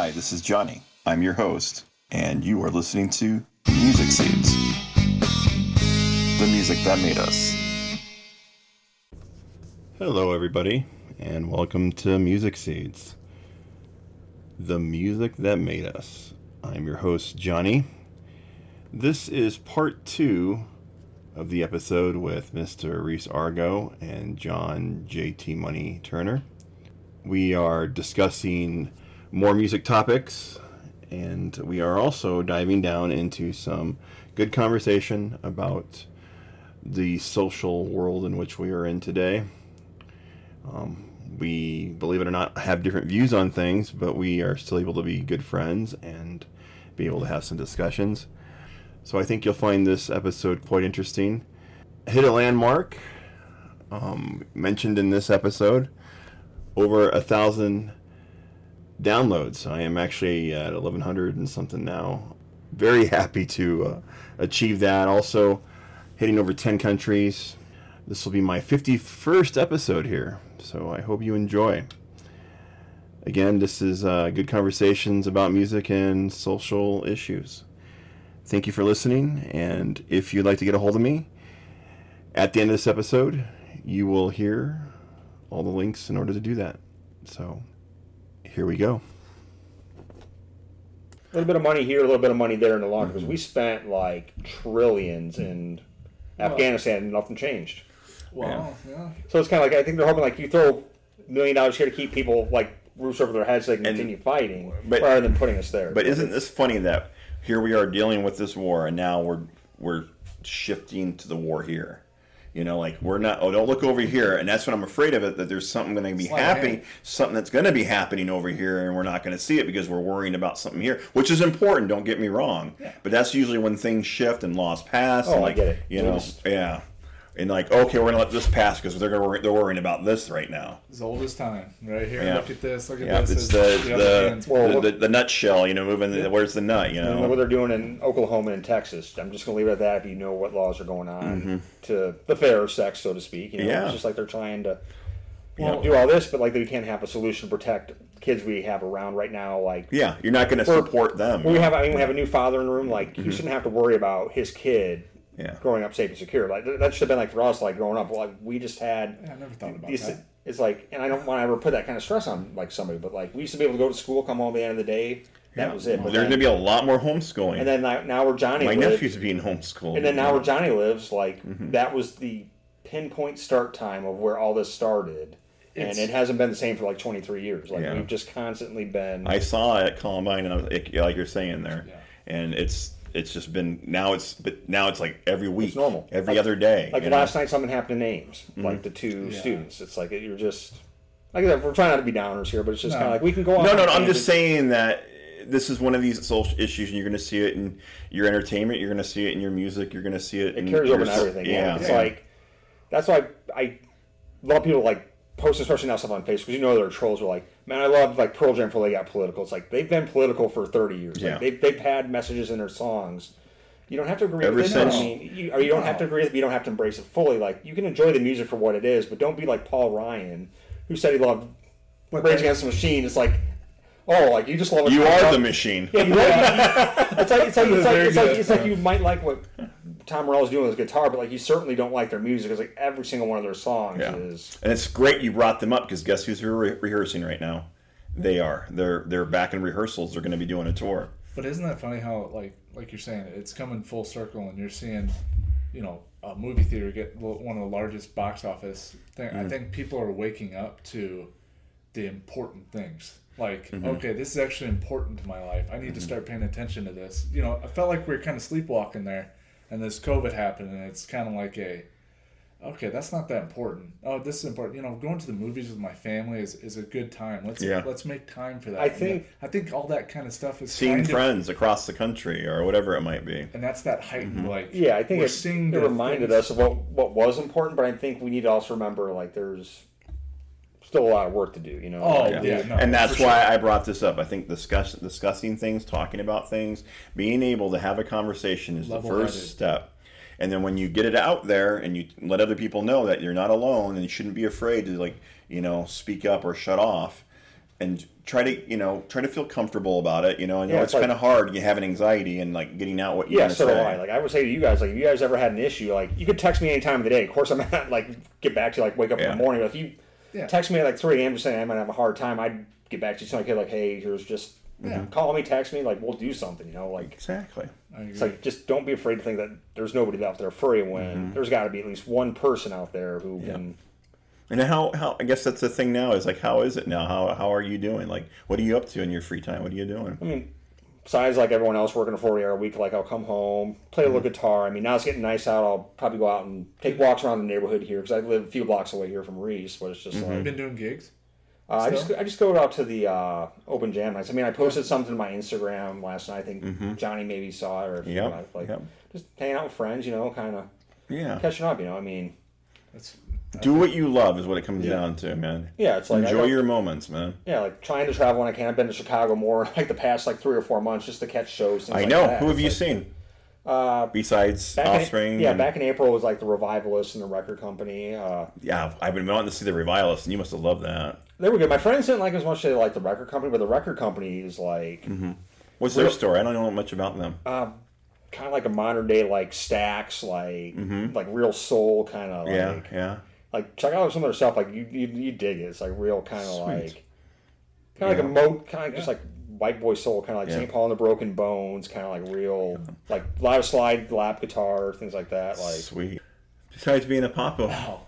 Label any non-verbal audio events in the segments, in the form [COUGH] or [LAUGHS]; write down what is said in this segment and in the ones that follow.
Hi, this is Johnny. I'm your host, and you are listening to Music Seeds. The music that made us. Hello, everybody, and welcome to Music Seeds. The music that made us. I'm your host, Johnny. This is part two of the episode with Mr. Reese Argo and John JT Money Turner. We are discussing more music topics, and we are also diving down into some good conversation about the social world in which we are in today. Um, we, believe it or not, have different views on things, but we are still able to be good friends and be able to have some discussions. So I think you'll find this episode quite interesting. Hit a landmark um, mentioned in this episode over a thousand downloads. I am actually at 1100 and something now. Very happy to uh, achieve that. Also, hitting over 10 countries. This will be my 51st episode here, so I hope you enjoy. Again, this is uh, good conversations about music and social issues. Thank you for listening, and if you'd like to get a hold of me, at the end of this episode, you will hear all the links in order to do that. So, here we go. A little bit of money here, a little bit of money there in the long because mm-hmm. we spent like trillions in Afghanistan and nothing changed. Well, yeah. So it's kind of like I think they're hoping like you throw a million dollars here to keep people like roofs over their heads so they can And- continue fighting but- rather than putting us there. But isn't this funny that here we are dealing with this war, and now we're we're shifting to the war here? You know, like we're not. Oh, don't look over here, and that's what I'm afraid of. It that there's something going to be happening, something that's going to be happening over here, and we're not going to see it because we're worrying about something here, which is important. Don't get me wrong, Yeah. but that's usually when things shift and laws pass. Oh, and I like, get it. You know, just- yeah, and like okay, we're going to let this pass because they're gonna, they're worrying about this right now. As old as time, right here. Yeah. Look at this. Look at Yeah, this. it's is the other the, Well, the, the, the nutshell. You know, moving. The, where's the nut? You I don't know know. what they're doing in Oklahoma and Texas. I'm just going to leave it at that. If you know what laws are going on to the fairer sex, so to speak, you know, Mm-hmm. Yeah. it's just like they're trying to you Well- know, do all this, but like they can't have a solution to protect kids we have around right now. Like Yeah, you're not going to support them. We have, I mean, we have a new father in the room. Like, Mm-hmm. he shouldn't have to worry about his kid Yeah. growing up safe and secure. Like, that should have been like for us, like growing up. Like, we just had. Yeah, I never thought about these- that. It's like, and I don't want to ever put that kind of stress on like somebody, but like we used to be able to go to school, come home at the end of the day. That Yeah. was it. But There's going to be a lot more homeschooling. and then now, now where Johnny My lives, nephew's being homeschooled. and then now where Johnny lives, like Mm-hmm. that was the pinpoint start time of where all this started. It's- and it hasn't been the same for like 23 years. Like Yeah. we've just constantly been. I saw it at Columbine, and I was like, like you're saying there, Yeah. and it's it's just been now it's but now it's like every week, normal. every Like- other day. Like you know? last night, something happened to Ames, Mm-hmm. like the two Yeah. students. It's like you're just like I said, we're trying not to be downers here, but it's just No. kind of like we can go on. No, no, no. I'm just saying that this is one of these social issues, and you're going to see it in your entertainment. You're going to see it in your music. You're going to see it. it in carries over to everything. Yeah, Yeah, it's yeah. like that's why I love people like post, especially now stuff on Facebook because you know there are trolls who are like, man, I love like Pearl Jam before they got political. It's like they've been political for 30 years. Yeah. Like, they've they've had messages in their songs. You don't have to agree Ever with it. since- I mean, you, or you don't have to agree with it. but You don't have to embrace it fully. Like you can enjoy the music for what it is, but don't be like Paul Ryan, who said he loved Rage Against the Machine. It's like, oh, like you just love it. you are the machine. Yeah, you like, [LAUGHS] it's like it's like it's like it's like, it's like you might like what Tom Morello's doing with his guitar, but like you certainly don't like their music. It's like every single one of their songs Yeah. is. And it's great you brought them up because guess who's re- rehearsing right now? They are. They're they're back in rehearsals. They're going to be doing a tour. But isn't that funny how, like, like you're saying, it's coming full circle, and you're seeing, you know, a movie theater get one of the largest box office thing. I mm-hmm. think people are waking up to the important things. Like, mm-hmm. okay, this is actually important to my life. I need to mm-hmm. start paying attention to this. You know, I felt like we were kind of sleepwalking there, and this COVID happened, and it's kind of like a, okay, that's not that important. Oh, this is important. You know, going to the movies with my family is, is a good time. Let's Yeah. let's make time for that. I And think- I think all that kind of stuff is Seeing kind of- friends across the country or whatever it might be. and that's that heightened mm-hmm. like Yeah, I think we're it, seeing it reminded things- us of what what was important, but I think we need to also remember like there's still a lot of work to do. You know. Oh, Like, yeah. no, and that's why sure. I brought this up. I think discuss, discussing things, talking about things, being able to have a conversation is the Level-headed. first step. And then when you get it out there and you let other people know that you're not alone and you shouldn't be afraid to like you know speak up or shut off, and try to you know try to feel comfortable about it. You know, and Yeah, it's, it's like- kind of hard. You have an anxiety and like getting out what you Yeah, want to so say. do I. Like I would say to you guys, like if you guys ever had an issue, like you could text me any time of the day. Of course, I'm not [LAUGHS] like get back to you, like wake up in the morning. But if you Yeah. text me at like 3 a.m. just saying I might have a hard time, I'd get back to you. So like, like hey, here's just Yeah. call me, text me, like we'll do something. You know, like exactly. It's like just don't be afraid to think that there's nobody out there for you when Mm-hmm. there's got to be at least one person out there who can. And how, how I guess that's the thing now is like how is it now? How how are you doing? Like what are you up to in your free time? What are you doing? I mean, besides like everyone else working a 40 hour week, like I'll come home, play a Mm-hmm. little guitar. I mean, now it's getting nice out. I'll probably go out and take walks around the neighborhood here because I live a few blocks away here from Reese, but it's just Mm-hmm. like. been doing gigs. Uh, I just I just go out to the uh, open jam nights. I mean, I posted something to my Instagram last night. I think Johnny maybe saw it, or Mm-hmm. Yep, like yep. just hanging out with friends, you know, kind of Yeah. catching up. You know, I mean, That's Do what you love is what it comes down to, man. yeah, it's like Enjoy don't- your moments, man. yeah, like trying to travel when I can. I've been to Chicago more [LAUGHS] like the past like three or four months just to catch shows. I like know. that. Who have It's you like- seen? Uh, Besides Offspring? in, yeah, and- back in April was like the Revivalists and the record company. Uh, Yeah, I've been wanting to see the Revivalists, and you must have loved that. they were good. My friends didn't like as much as they liked the record company, but the record company is like What's their story? I don't know much about them. uh, kind of like a modern day like Stax, like like real soul kind of Mm-hmm. yeah, yeah. Like check out some of their stuff. Like you you, you dig it. It's like real kind of like kind of like a mo kind of just like white boy soul, kind of like Yeah. St. Paul and the Broken Bones, kind of like real like a lot of slide lap guitar things like that. Like Sweet. Besides being a popo, wow.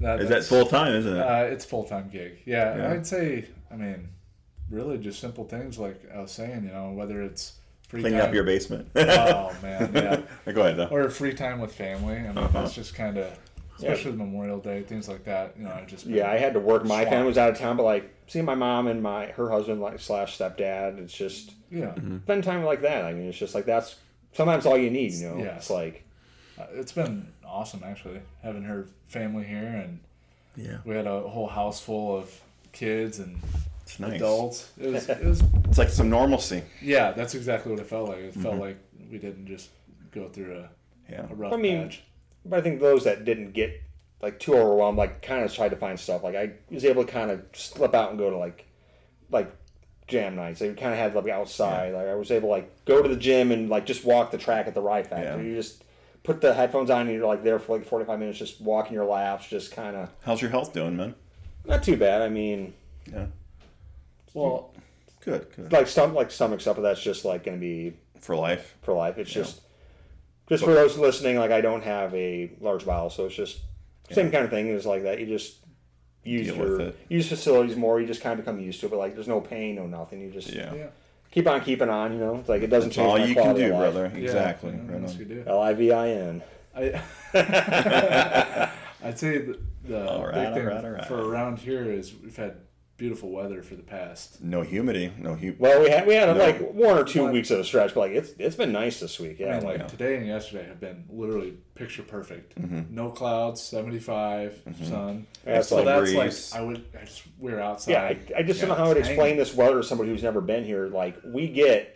That, is that full time? Isn't it? Uh, it's full time gig. Yeah, Yeah. I'd say. I mean, really, just simple things like I was saying. You know, whether it's free Cleaning time. up your basement. oh man, yeah. [LAUGHS] Go ahead though. Or free time with family. I mean, Uh-huh. that's just kind of, especially with Memorial Day, things like that. You know, I just yeah, I had to work. My Swamped. family was out of town, but like seeing my mom and my her husband like slash stepdad, it's just yeah. Mm-hmm. spend time like that. I mean, it's just like that's sometimes all you need. You know, Yeah. it's like Uh, It's been awesome actually having her family here, and Yeah, we had a whole house full of kids and it's nice. adults. It was, it was [LAUGHS] It's like some normalcy. yeah, that's exactly what it felt like. It Mm-hmm. felt like we didn't just go through a, Yeah. a rough I mean, patch. But I think those that didn't get like too overwhelmed, like kind of tried to find stuff. Like I was able to kind of slip out and go to like like jam nights. They kind of had like outside. Like I was able to like go to the gym and like just walk the track at the Rye Factory. Yeah. You just put the headphones on and you're like there for like 45 minutes, just walking your laps, just kind of How's your health doing, man? not too bad. I mean, Yeah. Well, Good. Good. like stomach like stomach stuff, but that's just like going to be For life. for life. It's just just for those listening, like I don't have a large bowel, so it's just same kind of thing It's like that. You just use Deal your use facilities more. You just kind of become used to it. But like, there's no pain, no nothing. You just Yeah. yeah. keep on keeping on. You know, it's like it doesn't That's change all my you can do, brother. Exactly. yeah, Right yes, on. we do. L I V I N. I, [LAUGHS] I'd say the, the All right, big thing all right, all right. for around here is we've had beautiful weather for the past. No humidity. No hu- Well, we had we had No. like one or two One- weeks of a stretch, but like it's it's been nice this week. Yeah, I mean, like like today and yesterday have been literally picture perfect. Mm-hmm. No clouds, seventy sun. That's so like that's breeze. like I would I just we're outside. yeah. I, I just don't know how to it's explain this weather to somebody who's never been here. Like we get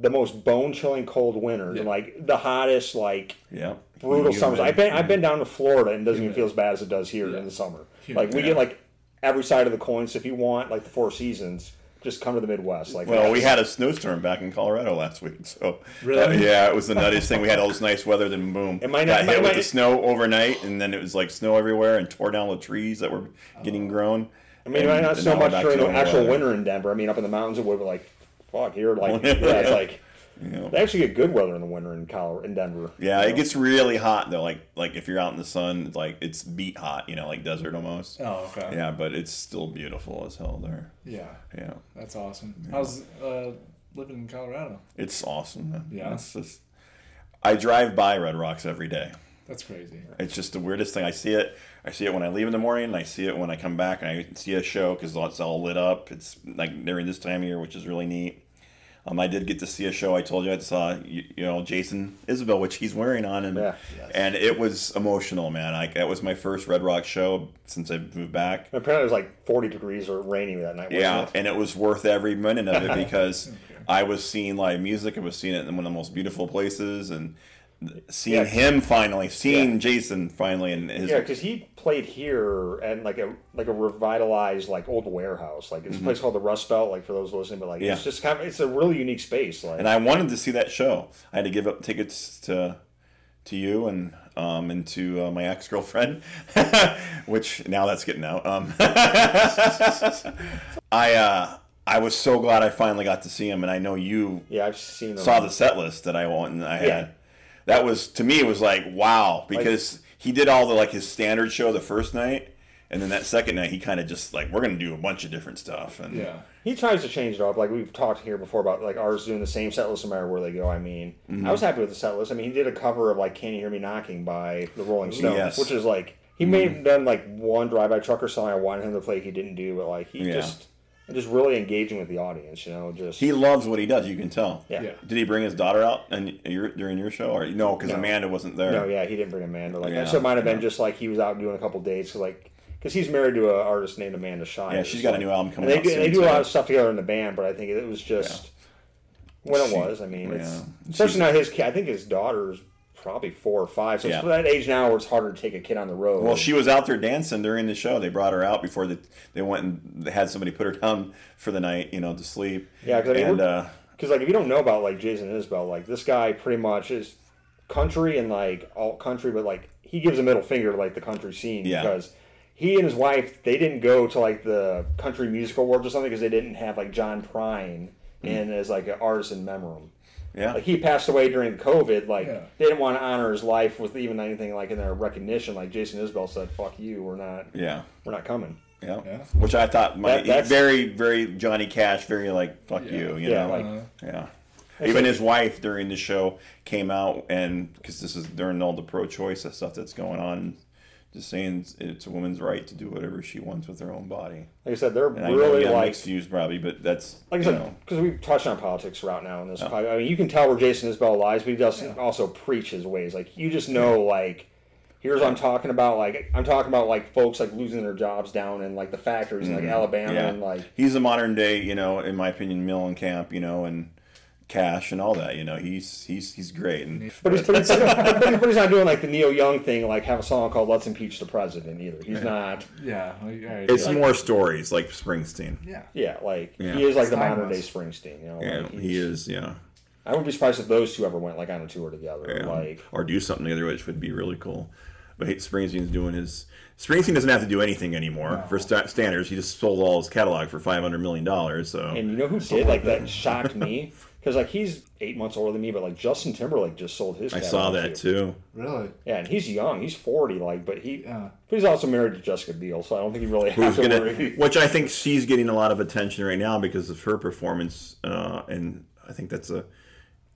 the most bone chilling cold winters Yeah. and like the hottest like Yeah. brutal Humid. summers. I've been I've been down to Florida and it doesn't even feel as bad as it does here Yeah. in the summer. Humid. Like we Yeah. get like every side of the coin. So if you want like the four seasons, just come to the Midwest. Like Well, we had a snowstorm back in Colorado last week, so Really? uh, yeah, it was the nuttiest thing. We had all this nice weather, then boom, It might got not- hit it with the snow overnight, and then it was like snow everywhere and tore down the trees that were getting grown. I mean, And- not so much during the actual weather. winter in Denver. I mean, up in the mountains it would be like fuck here. Like [LAUGHS] yeah, it's like You know? they actually get good weather in the winter in Colorado in Denver. Yeah, you it gets really hot though. Like like if you're out in the sun, it's like it's beat hot, you know, like desert almost. Oh, okay. Yeah, but it's still beautiful as hell there. Yeah, Yeah, that's awesome. How's uh, living in Colorado? it's awesome. Man. Yeah. It's just, I drive by Red Rocks every day. That's crazy. It's just the weirdest thing. I see it. I see it when I leave in the morning. And I see it when I come back, and I see a show because it's all lit up. It's like during this time of year, which is really neat. Um, I did get to see a show. I told you I saw you, you know Jason Isbell, which he's wearing on, and Yeah. and it was emotional, man. I, that was my first Red Rock show since I moved back. Apparently, it was like 40 degrees or rainy that night. Yeah, it? and it was worth every minute of it [LAUGHS] because I was seeing live music. I was seeing it in one of the most beautiful places, and seeing Yeah. him finally, seeing Yeah. Jason finally, and his Yeah, because he played here and like a like a revitalized like old warehouse. Like it's a place called the Rust Belt. Like for those listening, but like Mm-hmm. Yeah. it's just kind of it's a really unique space. Like and I wanted to see that show. I had to give up tickets to to you and um and to uh, my ex girlfriend, [LAUGHS] which now that's getting out. Um, [LAUGHS] I uh I was so glad I finally got to see him, and I know you yeah, I've seen saw the set list that I want and I had. That was to me it was like wow because he did all the like his standard show the first night, and then that second night he kind of just like we're gonna do a bunch of different stuff and Yeah. He tries to change it up. Like we've talked here before about like ours doing the same set list no matter where they go. I mean, Mm-hmm. I was happy with the set list. I mean, he did a cover of like "Can You Hear Me Knocking" by the Rolling Stones, Yes. Mm-hmm. which is like he may have done like one drive-by trucker song I wanted him to play. He didn't do, but like he Yeah. just just really engaging with the audience. You know, just He loves what he does. You can tell. yeah. Yeah. Did he bring his daughter out and your, during your show, or no? Because No. Amanda wasn't there. No, yeah, he didn't bring Amanda. Like Yeah, that show might have been yeah. just like he was out doing a couple dates, like because he's married to an artist named Amanda Shire. Yeah, she's got a new album coming and they out do, soon, they do a lot of stuff together in the band, but I think it was just when it She- was. I mean, it's, especially She's- now his. I think his daughter's probably four or five, so Yeah. for that age now where it's harder to take a kid on the road. Well, she was out there dancing during the show. They brought her out before the, they went and had somebody put her down for the night, you know, to sleep. Yeah, 'cause I mean, and uh, Because like if you don't know about like Jason Isbell, like this guy pretty much is country and like alt country, but like he gives a middle finger to like the country scene Yeah. because he and his wife they didn't go to like the country music awards or something because they didn't have like John Prine in as like an artist in memoriam. Yeah, Like he passed away during COVID. Like Yeah. they didn't want to honor his life with even anything like in their recognition. Like Jason Isbell said, "Fuck you, we're not, yeah, we're not coming." yeah, Yeah. Which I thought might That- very, very Johnny Cash, very like fuck Yeah. you, you Yeah, know, like- Uh, yeah. Even his wife during the show came out and because this is during all the pro-choice stuff that's going on, just saying it's a woman's right to do whatever she wants with her own body. Like I said, they're And I know really you like mixed views probably, but that's like I said, because we've touched on politics right now in this. podcast. I mean, you can tell where Jason Isbell lies, but he doesn't also preach his ways. Like you just know, like here's what I'm talking about. Like I'm talking about like folks like losing their jobs down in like the factories in like Alabama Mm-hmm. yeah. and like he's a modern day, you know, in my opinion, Mellencamp, you know, and Cash and all that. You know, he's he's he's great. And But he's, but, he's, but he's- but he's not doing like the Neil Young thing, like have a song called "Let's Impeach the President" either. He's not. yeah. it's yeah. more stories like Springsteen. Yeah. Yeah, like Yeah. he is like the modern day. Springsteen. You know, Yeah, like, he is. Yeah, I wouldn't be surprised if those two ever went like on a tour together. yeah. Like or do something together, which would be really cool. But hey, Springsteen's doing his. Springsteen doesn't have to do anything anymore No. for sta standards. He just sold all his catalog for five hundred million dollars. So And you know who did like that [LAUGHS] shocked me because like he's eight months older than me, but like Justin Timberlake just sold his. I saw that too. Really? Yeah, and he's young. He's forty, like, but he Yeah. but he's also married to Jessica Biel, so I don't think he really Who's has to gonna? worry. [LAUGHS] Which I think she's getting a lot of attention right now because of her performance, uh, and I think that's a,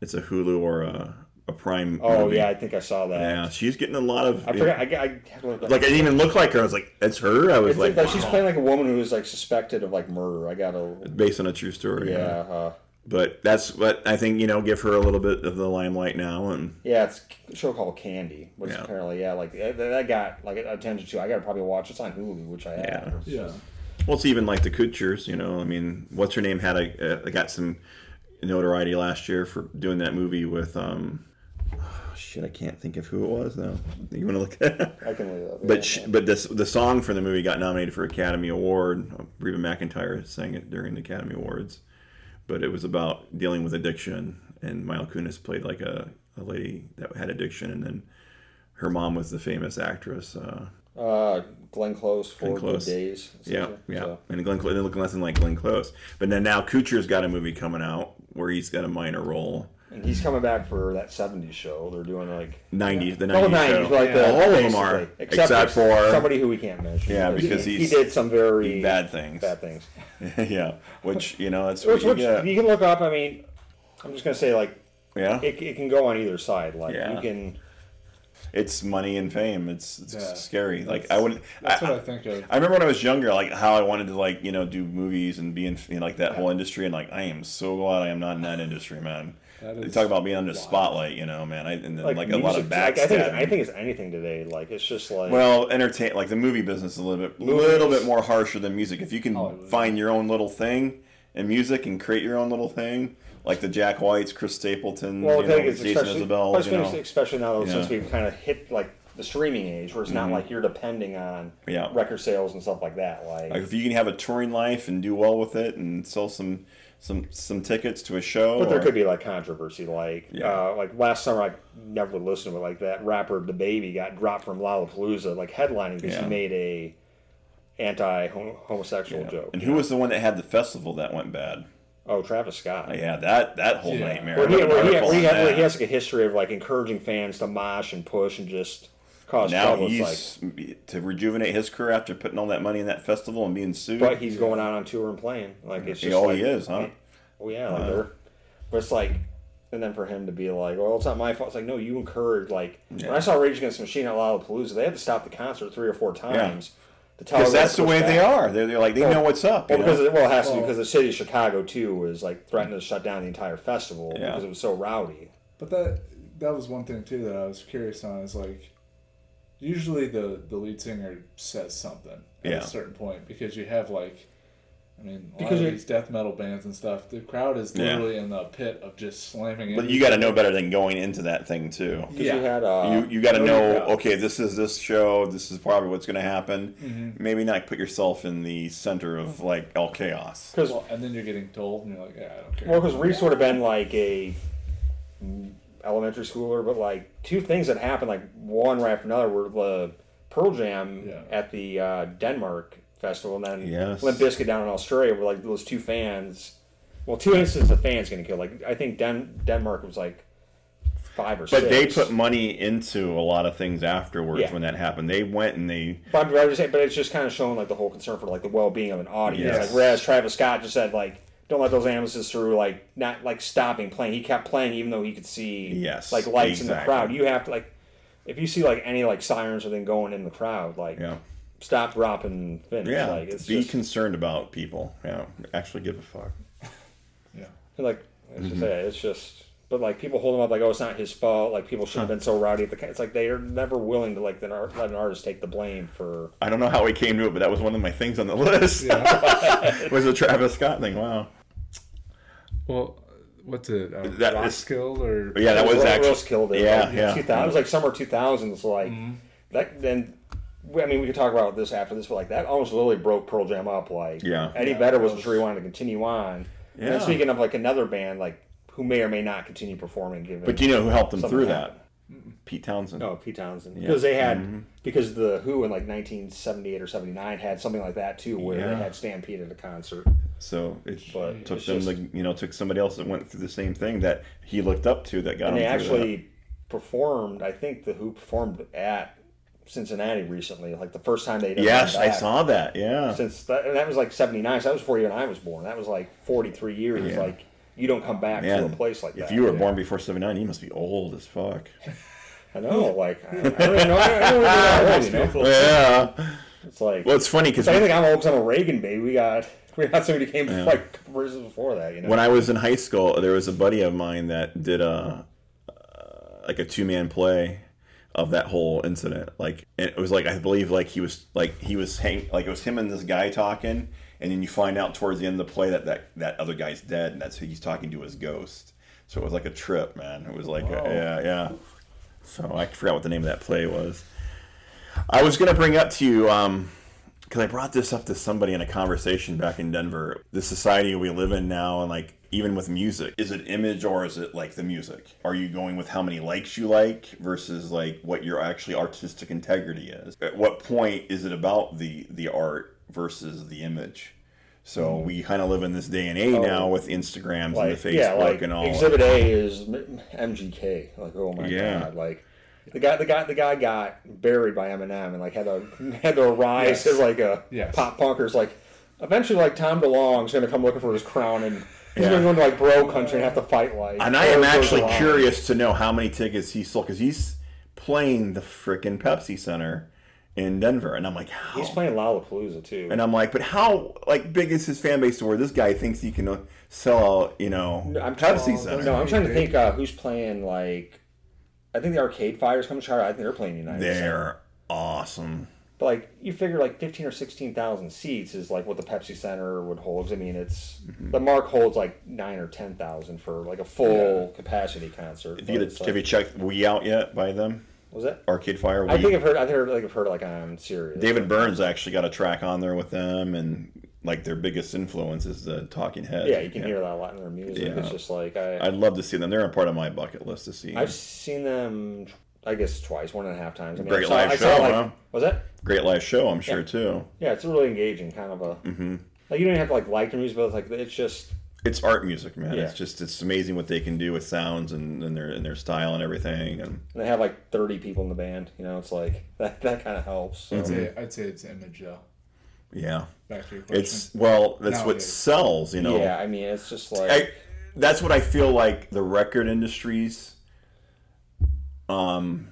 it's a Hulu or a, a Prime. Oh movie. yeah, I think I saw that. Yeah, she's getting a lot of. I forgot. I, I, I like I didn't even look like her. I was like, "That's her." I was It's like, like, she's playing like a woman who is like suspected of like murder. I gotta. based on a true story. Yeah, uh, but that's what I think. You know, give her a little bit of the limelight now, and yeah. It's a show called Candy, which Yeah. apparently, yeah, like that, that got like attention to. I gotta probably watch. It's on Hulu, which I have. Yeah. It's Yeah. well, it's even like the Kutchers. You know, I mean, what's her name had a uh, got some notoriety last year for doing that movie with um. oh, shit, I can't think of who it was now. You want to look at [LAUGHS] it? I can leave that. But sh but this the song for the movie got nominated for Academy Award. Reba McEntire sang it during the Academy Awards, but it was about dealing with addiction. And Mila Kunis played like a, a lady that had addiction, and then her mom was the famous actress. Uh, uh, Glenn Close for Glenn Close. Good Days. yeah, So- yeah. And Glenn Close, it looked nothing like Glenn Close. But then now Kutcher's got a movie coming out where he's got a minor role. And he's coming back for that '70s show. They're doing like 90s, the 90s, Oh, 90s, show. like Yeah. the, All of them are, except, except for- somebody who we can't mention. Yeah, because he, he's- he did some very bad things. bad things. [LAUGHS] yeah, which you know that's what Which, you which get. you can look up. I mean, I'm just gonna say like Yeah, it, it can go on either side. Like Yeah. you can. it's money and fame. It's, it's Yeah. scary. Like That's- I wouldn't. That's I, what I think of. I remember when I was younger, like how I wanted to like you know do movies and be in you know, like that whole industry, and like I am so glad I am not in that industry, man. That They talk about being under the spotlight, you know, man. I, and then, like, a lot of music- like, I think. I think it's anything today. Like it's just like well, entertain like the movie business is a little bit, Movies. little bit more harsher than music. If you can oh, Hollywood. find your own little thing in music and create your own little thing, like the Jack Whites, Chris Stapleton, Well, you know, Jason especially, Isbell. but You know. especially, especially now Yeah. since we've kind of hit like the streaming age, where it's not like you're depending on Yeah. record sales and stuff like that. Like, Like if you can have a touring life and do well with it and sell some some some tickets to a show. but there could be like controversy, like Yeah. uh, like last summer I never listened to it, like that rapper DaBaby got dropped from Lollapalooza, like headlining because Yeah. he made a anti homosexual joke. And who was the one that had the festival that went bad? Oh, Travis Scott. Yeah, that that whole Yeah. nightmare. Where I he, read he, article he, had- he has like a history of like encouraging fans to mosh and push and just cause now trouble. It's like, he's to rejuvenate his career after putting all that money in that festival and being sued. but he's going out on tour and playing. Like it's just oh, like, he is, huh? Oh yeah, like uh. they're, but it's like, and then for him to be like, well, it's not my fault. It's like, no, you encouraged. Like when I saw Rage Against the Machine at Lollapalooza, they had to stop the concert three or four times to tell. Because that's the push way they are. They're, they're like they know what's up. Well, because know? it, well, it has to be because the city of Chicago too was like threatening to shut down the entire festival Yeah. because it was so rowdy. But that that was one thing too that I was curious on is like usually the the lead singer says something at Yeah. a certain point because you have like I mean a Because lot of these death metal bands and stuff the crowd is Yeah. literally in the pit of just slamming but you got to know better than going into that thing too. Because Yeah. you had uh, you you got to know know. crowd. Okay, this is this show. This is probably what's going to happen. Mm-hmm. Maybe not put yourself in the center of like all chaos. because well, and then you're getting told and you're like yeah I don't care Well, because Reese sort of been like a elementary schooler, but like two things that happened, like one right after another, were the Pearl Jam Yeah. at the uh, Denmark festival, and then Yes. Limp Bizkit down in Australia, were like those two fans. Well, two instances of fans getting killed. Like I think Den- Denmark was like five or But six. they put money into a lot of things afterwards Yeah. when that happened. They went and they But I'm just saying, but it's just kind of showing like the whole concern for like the well being of an audience. Yes. Like whereas Travis Scott just said like, don't let those ambulances through. Like not like stopping playing. He kept playing even though he could see Yes, like lights in the crowd. You have to like if you see like any like sirens or anything going in the crowd, like yeah stop, drop, and finish. yeah like it's be just concerned about people. Yeah, actually give a fuck. [LAUGHS] yeah like it's Mm-hmm. just it's just. But like people hold him up like oh it's not his fault like people shouldn't have been so rowdy at the it's like they are never willing to like then art- let an artist take the blame for I don't know how we came to it, but that was one of my things on the [LAUGHS] list. [LAUGHS] was the Travis Scott thing. Wow. well what's it uh, That rock is- skill or Yeah, that was Ro- actually Roskilde it. Yeah, like, yeah. 2000, it was like summer two thousands. Like Mm-hmm. that. Then I mean, we could talk about this after this, but like that almost literally broke Pearl Jam up. Like Yeah. Eddie Yeah, Vedder that wasn't sure he wanted to continue on. And Yeah. then speaking of like another band, like who may or may not continue performing, given But do you know who helped them through happened. that? Pete Townshend. No, Pete Townshend. Yeah. Because they had Mm-hmm. because the Who in like 1978 or 79 had something like that too, where Yeah. they had Stampede at a concert. So it But took them, just- the, you know, took somebody else that went through the same thing that he looked up to that got and they actually performed. I think the Who performed at Cincinnati recently, like the first time they. that. Yes, I saw that. Yeah. Since that, and that was like '79, so that was before even I was born. That was like 43 years. Yeah. Like you don't come back to a place like if that. If you were Yeah. born before '79, you must be old as fuck. [LAUGHS] I know, like I, I don't even know. I don't even know [LAUGHS] you know? yeah. It's like Well, it's funny because I think I'm I'm a Reagan baby. We got [LAUGHS] we got somebody who came like a couple years before that. You know. when I was in high school, there was a buddy of mine that did a uh, like a two man play of that whole incident. Like it was like I believe like he was like he was hang like it was him and this guy talking, and then you find out towards the end of the play that that, that other guy's dead, and that's who he's talking to his ghost. So it was like a trip, man. It was like a, yeah, yeah. So I forgot what the name of that play was. I was gonna bring up to you. Um, because I brought this up to somebody in a conversation back in Denver. The society we live in now, and like even with music, is it image or is it like the music? Are you going with how many likes you like versus like what your actually artistic integrity is? At what point is it about the the art versus the image? So we kind of live in this day and age oh, now with Instagrams like and the Facebook yeah, like and all. Exhibit A is MGK. Like oh my Yeah. god, like. The guy, the guy, the guy got buried by Eminem and like had to [LAUGHS] had to arise Yes. as like a Yes. pop punkers. Like eventually, like Tom DeLonge's gonna come looking for his crown and he's Yeah. gonna go into like bro country and have to fight like. And I am actually curious to know how many tickets he sold because he's playing the freaking Pepsi Center in Denver, and I'm like, how? He's playing Lollapalooza too. And I'm like, but how like big is his fan base to where this guy thinks he can uh, sell out, you know, I'm Pepsi Center? No, I'm trying to think uh, who's playing like. I think the Arcade Fighters come to Charlotte. I think they're playing United. They're awesome. But like you figure like fifteen or sixteen thousand seats is like what the Pepsi Center would hold. I mean, it's Mm-hmm. the Mark holds like nine or ten thousand for like a full capacity concert. Have you, have you like- checked We Out yet by them? Was it? Arcade Fire. I think I've heard. I've heard like I've heard like on Sirius. David Byrne's actually got a track on there with them, and like their biggest influence is the Talking Heads. Yeah, you can hear that a lot in their music. Yeah. It's just like I. I'd love to see them. They're a part of my bucket list to see. I've seen them. I guess twice, one and a half times. I mean, Great I saw, live saw, show, like, huh? Was that? Great live show, I'm sure Yeah. too. Yeah, it's really engaging, kind of a. hmm Like you don't even have to like like the music, but it's like it's just It's art music, man. Yeah. It's just it's amazing what they can do with sounds and, and their and their style and everything. And and they have like thirty people in the band. You know, it's like [LAUGHS] that. That kind of helps. So. I'd say I'd say it's image though. yeah, Back to your question. it's well, that's what sells. You know, Yeah, I mean, it's just like I, that's what I feel like the record industries um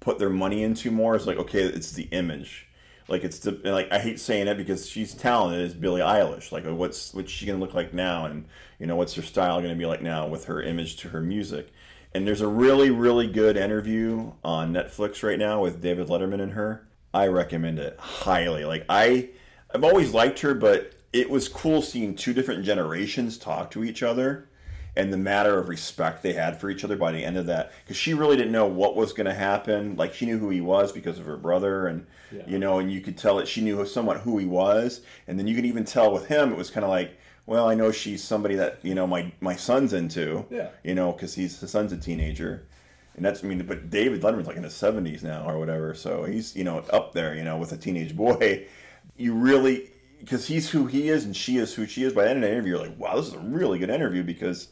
put their money into more is like okay it's the image like it's the like I hate saying it because she's talented as Billie Eilish. Like oh, what's what's she gonna look like now? And you know what's her style gonna be like now with her image to her music? And there's a really really good interview on Netflix right now with David Letterman and her. I recommend it highly. Like I I've always liked her but it was cool seeing two different generations talk to each other and the matter of respect they had for each other by the end of that because she really didn't know what was going to happen like she knew who he was because of her brother and Yeah. you know and you could tell that she knew somewhat who he was and then you could even tell with him it was kind of like well i know she's somebody that you know my my son's into Yeah. you know because he's his son's a teenager and that's I mean, but David Letterman's like in his seventies now or whatever, so he's you know up there, you know, with a teenage boy. [LAUGHS] You really because he's who he is and she is who she is. By the end of the interview, you're like, wow, this is a really good interview because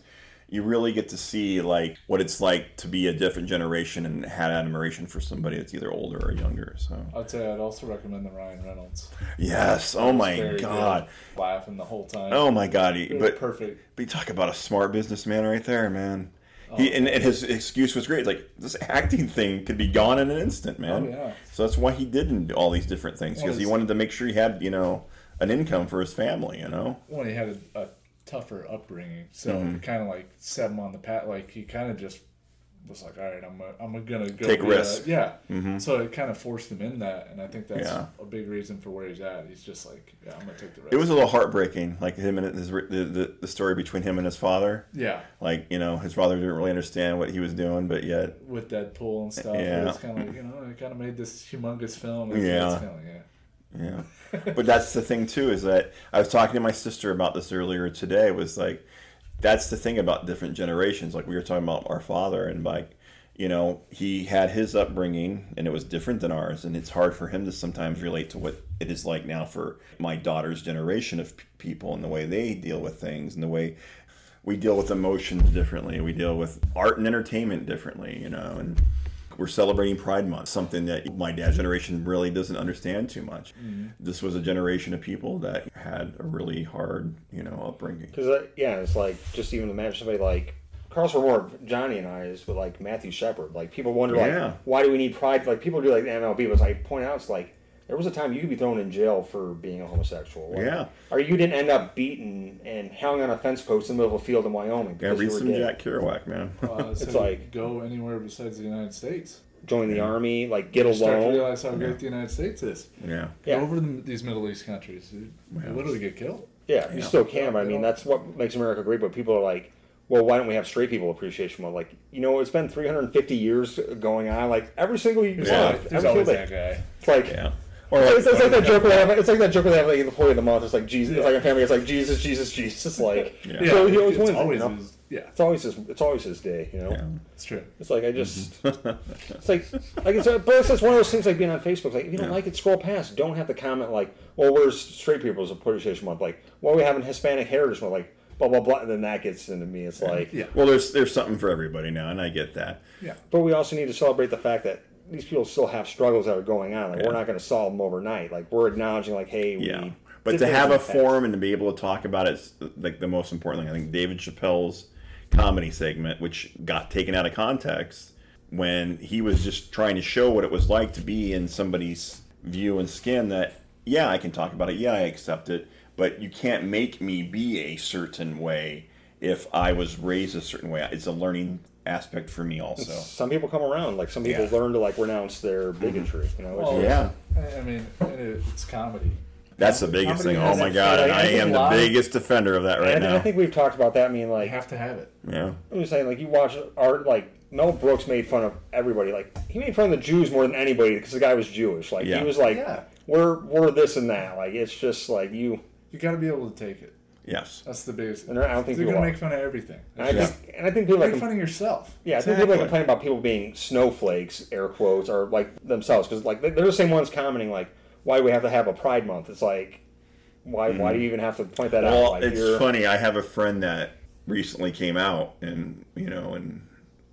you really get to see like what it's like to be a different generation and had admiration for somebody that's either older or younger. So I'd say I'd also recommend the Ryan Reynolds. yes, oh my god, good. laughing the whole time. oh my god, he, but perfect. But you talk about a smart businessman right there, man. He, oh. and, and his excuse was great. Like this acting thing could be gone in an instant, man. Oh, yeah. So that's why he didn't do all these different things Well, because he wanted to make sure he had, you know, an income for his family. You know. When he had a, a tougher upbringing, so Mm-hmm. it kind of like set him on the path. Like he kind of just was like, "All right, I'm a, I'm gonna go Take be a-" risks. yeah. So it kind of forced him in that, and I think that's Yeah. a big reason for where he's at. He's just like, "Yeah, I'm gonna take the risk." It was a little heartbreaking, like him and his the, the, the story between him and his father. yeah, Like you know, his father didn't really understand what he was doing, but yet, with Deadpool and stuff. Yeah. It's kind of like you know, it kind of made this humongous film. Yeah. like, yeah. Yeah. but that's the thing too is that I was talking to my sister about this earlier today. Was like, that's the thing about different generations. Like we were talking about our father and like, you know, he had his upbringing and it was different than ours, and it's hard for him to sometimes relate to what it is like now for my daughter's generation of p- people and the way they deal with things and the way we deal with emotions differently. We deal with art and entertainment differently, you know, and we're celebrating Pride Month, something that my dad's generation really doesn't understand too much. This was a generation of people that had a really hard, you know, upbringing. Because uh, yeah, it's like just even imagine somebody like Carlos more Johnny and I is with like Matthew Shepard. Like people wonder like why do we need pride? Like people do like the MLB, but like point out it's like there was a time you could be thrown in jail for being a homosexual. Like, Yeah. Or you didn't end up beaten and hung on a fence post in the middle of a field in Wyoming Gotta because read you were some gay. Jack Kerouac, man. Uh, [LAUGHS] It's so like- go anywhere besides the United States. Join the army, like get You start to alone. realize how great the United States is. yeah. Yeah. Go over to these Middle East countries, you Yeah. literally get killed. Yeah, you Yeah. still can. But I mean, that's what makes America great. But people are like, well, why don't we have straight people appreciation month? Like, you know, it's been 350 years going on. Like every single There's Yeah. always, every there's single always day. that guy. It's like Yeah. Or It's, it's like that Yeah. joke where they have. It's like that joke where they have like the employee of the month. It's like Jesus. It's like a family. It's like Jesus, Jesus, Jesus. Like [LAUGHS] Yeah. Yeah, so he always it's wins. it, always you know? his, yeah, It's always his. It's always his day. You know. Yeah. it's true. It's like I mm-hmm. just. it's like like it's, but it's just one of those things like being on Facebook. Like if you don't Yeah. like it, scroll past. Don't have to comment like, well, where's straight people's appreciation month? Like, why well, are we having Hispanic Heritage Month. Like blah blah blah. And then that gets into me. It's like, Yeah, Well, there's there's something for everybody now, and I get that. yeah. but we also need to celebrate the fact that. These people still have struggles that are going on. Like Yeah. we're not going to solve them overnight. Like we're acknowledging, like, hey, Yeah. we. But to have a forum and to be able to talk about it is like the most important thing. I think David Chappelle's comedy segment, which got taken out of context when he was just trying to show what it was like to be in somebody's view and skin that, yeah, I can talk about it. Yeah, I accept it. But you can't make me be a certain way if I was raised a certain way. It's a learning aspect for me also. Some people come around, like some people Yeah. learn to like renounce their bigotry. You know, Well, Yeah. I I mean, it's comedy. That's the biggest Comedy thing. Oh my god, and. I I am the lot biggest defender of that right now. I think we've talked about that. I mean, You like have to have it. Yeah. I'm just saying, like you watch art, like Mel Brooks made fun of everybody. Like he made fun of the Jews more than anybody because the guy was Jewish. Like Yeah. he was like, Yeah. we're we're this and that. Like it's just like you. You got to be able to take it. Yes. That's the biggest. And I don't think You're people gonna are. make fun of everything. And I Yeah. think, and I think people like Make fun of yourself. Yeah, I think people that Exactly. complain about people being snowflakes, air quotes, or like themselves, because like they're the same ones commenting like, "Why do we have to have a Pride Month?" It's like, why why do you even have to point that out? Well, Like it's you're, funny. I have a friend that recently came out, and you know, and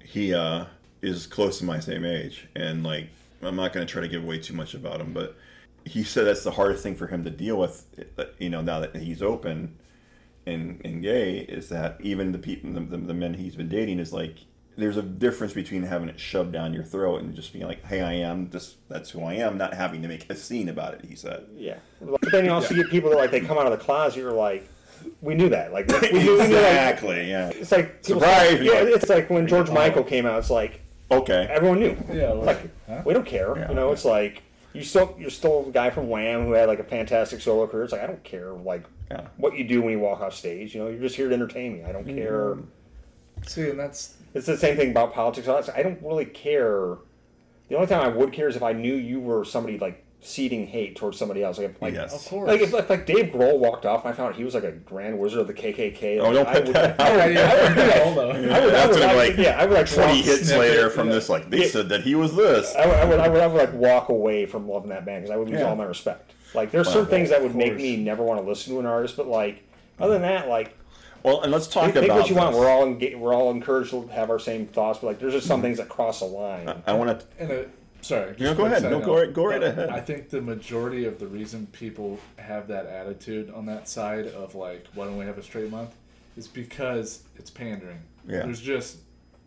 he uh, is close to my same age, and like, I'm not going to try to give away too much about him, but he said that's the hardest thing for him to deal with. uh, You know, now that he's open and and gay, is that even the people, the, the, the men he's been dating, is like. There's a difference between having it shoved down your throat and just being like, "Hey, I am this. That's who I am," not having to make a scene about it. He said. yeah. But then you also get people that like they come out of the closet. You're like, we knew that. Like we knew, we knew like, exactly. Yeah. it's like people Surprise! say- yeah, it's like when George Michael came out. It's like Okay. everyone knew. Yeah, we're- like huh? we don't care. Yeah. You know, it's like you still you're still a guy from Wham who had like a fantastic solo career. It's like I don't care like Yeah. what you do when you walk off stage. You know, you're just here to entertain me. I don't mm-hmm. care. See, and that's It's the same thing about politics. all that stuff. I don't really care. The only time I would care is if I knew you were somebody like seeding hate towards somebody else. Like, like, Yes. of course. like if, if like Dave Grohl walked off and I found out he was like a grand wizard of the KKK. Oh, don't I put would, that I would, yeah, I would, yeah. I would, I would, gonna I would- like yeah, I would like 20 hits [LAUGHS] later from yeah. this, like, they Yeah. said that he was this. I would, I would, I would, I would like walk away from loving that band because I would lose Yeah. all my respect. Like there's Well, certain things that would make me never want to listen to an artist, but like other than that, like Well, and let's talk think, about think what you want. We're all enga- we're all encouraged to have our same thoughts, but like there's just some mm-hmm. things that cross a line. I want to. And a, sorry. just No, go ahead. No, go right- go right ahead. I think the majority of the reason people have that attitude on that side of like, why don't we have a straight month, is because it's pandering. Yeah. There's just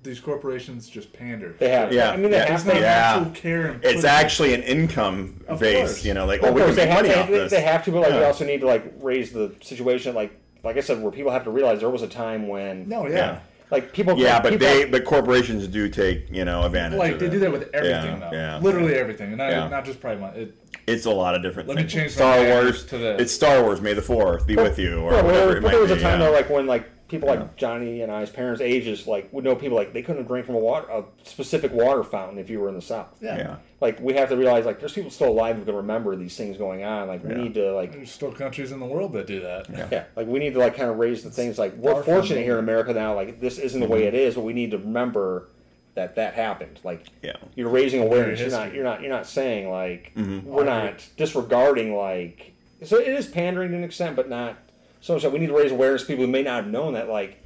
these corporations just pander. They have, Yeah, I mean, they yeah, have to. not Yeah. actual care. in It's putting- actually an income Of base, course. you know, like, oh, of we course, can they make have, money to, off they, this. they have to, but like we also need to like raise the situation. Like, like I said, where people have to realize there was a time when, No, yeah. Yeah. Like people, Yeah, like, but people, they, but corporations do take, you know, advantage. Like they it. do that with everything Yeah, now. yeah. Literally everything, and not, Yeah. not just Pride Month. It, It's a lot of different Let me things. change Star Wars to the- It's Star Wars. May the Fourth be with you, or Well, whatever there, it but might there was a time yeah. though, like when like people Yeah. like Johnny and I's parents' ages, like would know people like they couldn't drink from a water a specific water fountain if you were in the South. yeah. yeah, Like we have to realize like there's people still alive who can remember these things going on. Like we Yeah. need to like There's still countries in the world that do that. yeah, like we need to like kind of raise the things like we're Far from fortunate here in. America now. Like this isn't the way it is, but we need to remember that that happened. Like yeah. you're raising awareness. You're not. You're not. You're not saying like Mm-hmm. we're not disregarding like. So it is pandering to an extent, but not so that We need to raise awareness. to People who may not have known that like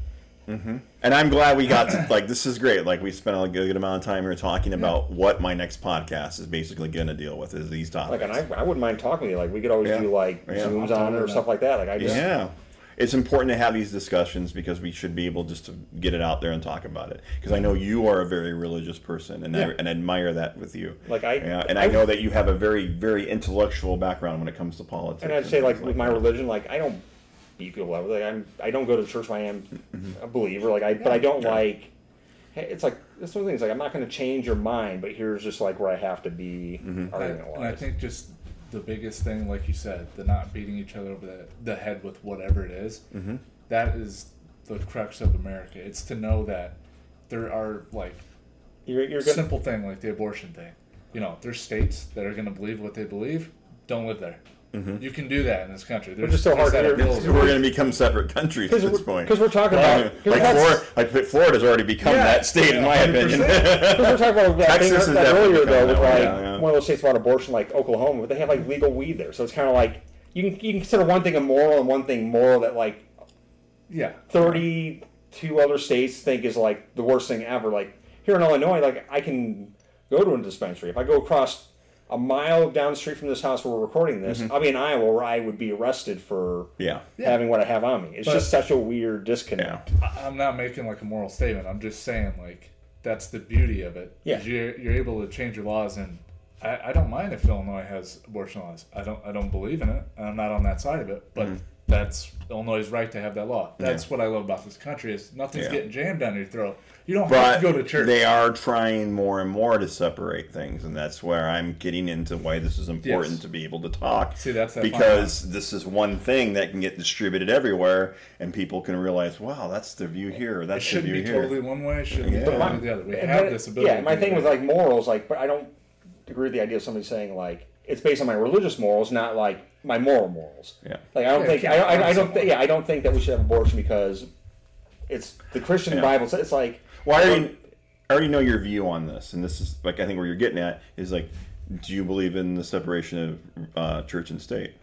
mm-hmm. And I'm glad we got to, [CLEARS THROAT] like this is great. Like we spent a good amount of time here talking about what my next podcast is basically going to deal with is these topics. like, and I, I wouldn't mind talking to you. Like we could always Yeah. do like Yeah. zooms on it or stuff like that. Like I just Yeah. It's important to have these discussions because we should be able just to get it out there and talk about it. Because I know you are a very religious person, and I, and I admire that with you. Like, I- yeah, and I, I- know that you have a very very intellectual background when it comes to politics. And I'd say things like with my religion, like I don't beat people up. Like I'm, I don't go to church when I am a believer. Like I, but I don't Yeah. like. Hey, it's like it's one of the things. Like I'm not going to change your mind, but here's just like where I have to be Mm-hmm. argument And I think just the biggest thing, like you said, the not beating each other over the, the head with whatever it is, Mm-hmm. that is the crux of America. It's to know that there are like You're, you're gonna, simple thing like the abortion thing. You know, there's states that are going to believe what they believe. Don't live there. Mm-hmm. You can do that in this country. There's just so hard to hear. we're going to become separate countries at this point. because we're talking Well, about 'cause like, that's- Florida, like Florida's already become Yeah. that state, in my opinion. opinion. 'cause we're talking about that Texas thing is that earlier though becoming with like yeah, yeah. one of those states about abortion, like Oklahoma, but they have like legal weed there. So it's kind of like you can you can consider one thing immoral and one thing moral that like Yeah. 32 other states think is like the worst thing ever. Like here in Illinois, like I can go to a dispensary. If I go across a mile down the street from this house where we're recording this, Mm-hmm. I'll be in Iowa where I would be arrested for yeah, Yeah. having what I have on me. It's But- just such a weird disconnect. I- I'm not making like a moral statement. I'm just saying like that's the beauty of it. Yeah. You're, you're able to change your laws, and I, I don't mind if Illinois has abortion laws. I don't I don't believe in it, and I'm not on that side of it. But that's Illinois' right to have that law. That's what I love about this country is nothing's Yeah. getting jammed down your throat. You don't have But to go to church. they are trying more and more to separate things, and that's where I'm getting into why this is important Yes. to be able to talk. See, that's that fine because this is one thing that can get distributed everywhere, and people can realize, wow, that's the view here, or it shouldn't be here. totally one way. It shouldn't Yeah. be totally my- the other. We And have then- this ability. Yeah, my thing with like morals, like, but I don't agree with the idea of somebody saying like it's based on my religious morals, not like my moral morals. Yeah. Like I don't Yeah, think I, I, I don't someone. think yeah I don't think that we should have abortion because it's the Christian Yeah. Bible. says It's like Well, I already, I already know your view on this, and this is like I think where you're getting at is like, do you believe in the separation of uh, church and state?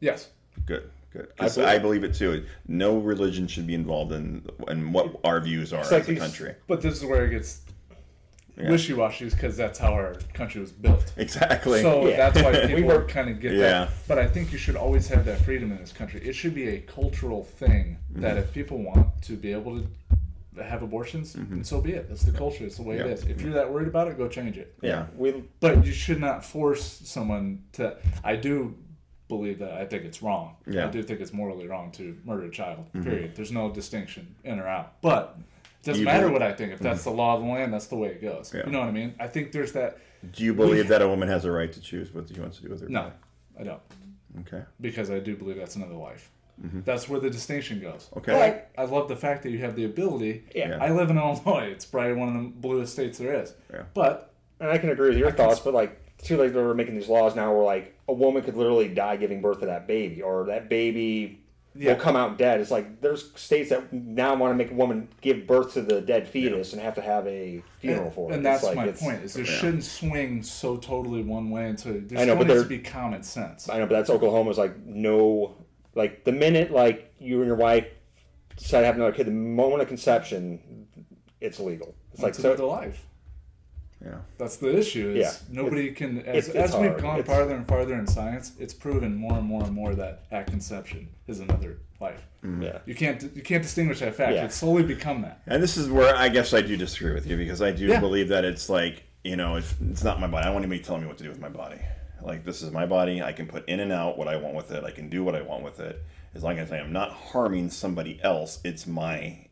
yes. Good, Good. I I believe- believe, it too. No religion should be involved in in what our views are as a country. But this is where it gets Yeah. wishy-washy because that's how our country was built. Exactly. So Yeah. that's why [LAUGHS] We people were- kind of get Yeah. that. But I think you should always have that freedom in this country. It should be a cultural thing that if people want to be able to have abortions, then so be it. That's the culture. It's the way Yeah. it is. If you're that worried about it, go change it. yeah. we But you should not force someone to. I do believe that. I think it's wrong. Yeah. Mm-hmm. I do think it's morally wrong to murder a child. Period. There's no distinction in or out. But it doesn't You matter believe- what I think. If that's the law of the land, that's the way it goes. Yeah. You know what I mean? I think there's that. Do you believe that a woman has a right to choose what she wants to do with her No, body? I don't. Okay. because I do believe that's another life. Mm-hmm. That's where the distinction goes. Okay. But I love the fact that you have the ability. Yeah. I live in Illinois. It's probably one of the bluest states there is. Yeah. But and I can agree with your thoughts, but like too like they're making these laws now where like a woman could literally die giving birth to that baby, or that baby Yeah. will come out dead. It's like there's states that now want to make a woman give birth to the dead fetus and have to have a funeral and, for it. and It's that's like, my point. Is there Yeah. shouldn't swing so totally one way until there I know, still but needs to be common sense. I know, but that's Oklahoma's like no, like the minute like you and your wife decide to have another kid, the moment of conception, it's legal. It's like It's so. another life. Yeah. That's the issue. Is Yeah. nobody can as, it's- it's as we've gone It's- farther and farther in science, it's proven more and more and more that at conception is another life. Mm-hmm. Yeah. You can't you can't distinguish that fact. Yeah. It's slowly become that. And this is where I guess I do disagree with you because I do Yeah. believe that it's like, you know, it's, it's not my body. I don't want anybody telling me what to do with my body. Like, this is my body. I can put in and out what I want with it. I can do what I want with it. As long as I am not harming somebody else, it's my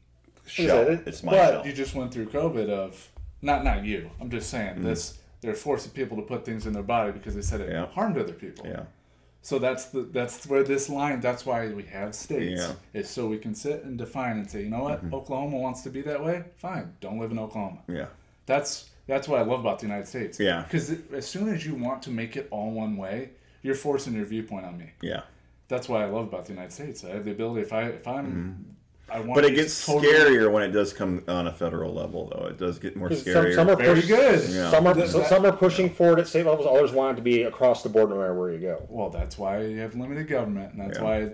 shell. it? It's my But shell. you just went through COVID of not not you. I'm just saying Mm-hmm. this. They're forcing people to put things in their body because they said it Yeah. harmed other people. Yeah. So that's the that's where this line. That's why we have states. Yeah. Is so we can sit and define and say, you know what, Oklahoma wants to be that way. Fine, don't live in Oklahoma. Yeah. That's that's what I love about the United States. Yeah. Because as soon as you want to make it all one way, you're forcing your viewpoint on me. Yeah. That's what I love about the United States. I have the ability. If I if I'm, I want. Mm-hmm. But it gets totally- scarier when it does come on a federal level, though. It does get more scary. Some, scarier. some are Very push- good. Yeah. Some are that- some are pushing forward at state levels. Others want it to be across the board, no matter where you go. Well, that's why you have limited government, and that's Yeah. why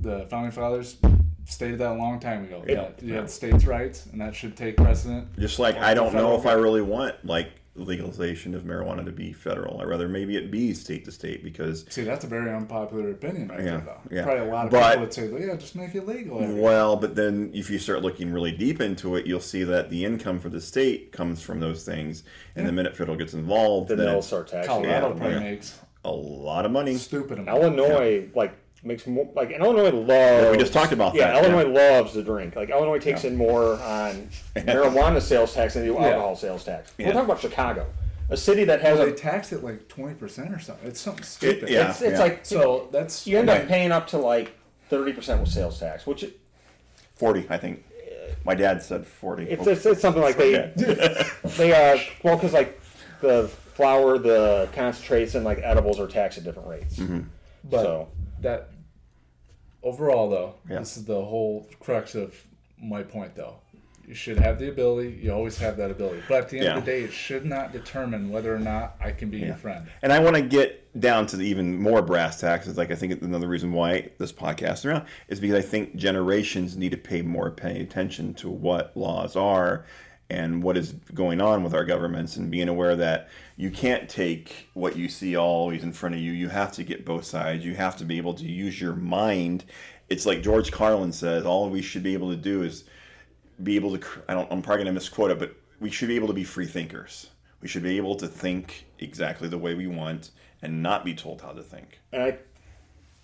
the founding fathers stated that a long time ago. Yeah. that you have states' rights, and that should take precedent. Just like Like I don't know federal if I really want like legalization of marijuana to be federal. I'd rather maybe it be state to state because See, that's a very unpopular opinion right Yeah, there, though. yeah. Probably a lot of But- people would say, "Yeah, just make it legal." everywhere." well, but then if you start looking really deep into it, you'll see that the income for the state comes from those things, and the minute federal gets involved, Then then they'll start taxing. Colorado Yeah, probably yeah. makes a lot of money. stupid amount. Illinois like makes more like and Illinois loves. we just talked about yeah, that, Illinois loves to drink. Like Illinois takes in more on [LAUGHS] marijuana sales tax than they do Yeah. alcohol sales tax. Yeah. We're talking about Chicago, a city that has Well, a. they tax it like twenty percent or something. It's something stupid. yeah. it's it's like So that's you end up paying up to like thirty percent with sales tax, which it- Forty, I think. My dad said forty. it's it's, it's something like they [LAUGHS] they are well because like the flour, the concentrates, and like edibles are taxed at different rates. Mm-hmm. But so that overall, though, Yeah. this is the whole crux of my point, though. You should have the ability. You always have that ability. But at the end of the day, it should not determine whether or not I can be Yeah. your friend. And I want to get down to the even more brass tacks. It's like I think another reason why this podcast is around is because I think generations need to pay more pay attention to what laws are and what is going on with our governments and being aware that you can't take what you see always in front of you. You have to get both sides. You have to be able to use your mind. It's like George Carlin says, all we should be able to do is be able to I don't I'm probably going to misquote it, but we should be able to be free thinkers. We should be able to think exactly the way we want and not be told how to think. and I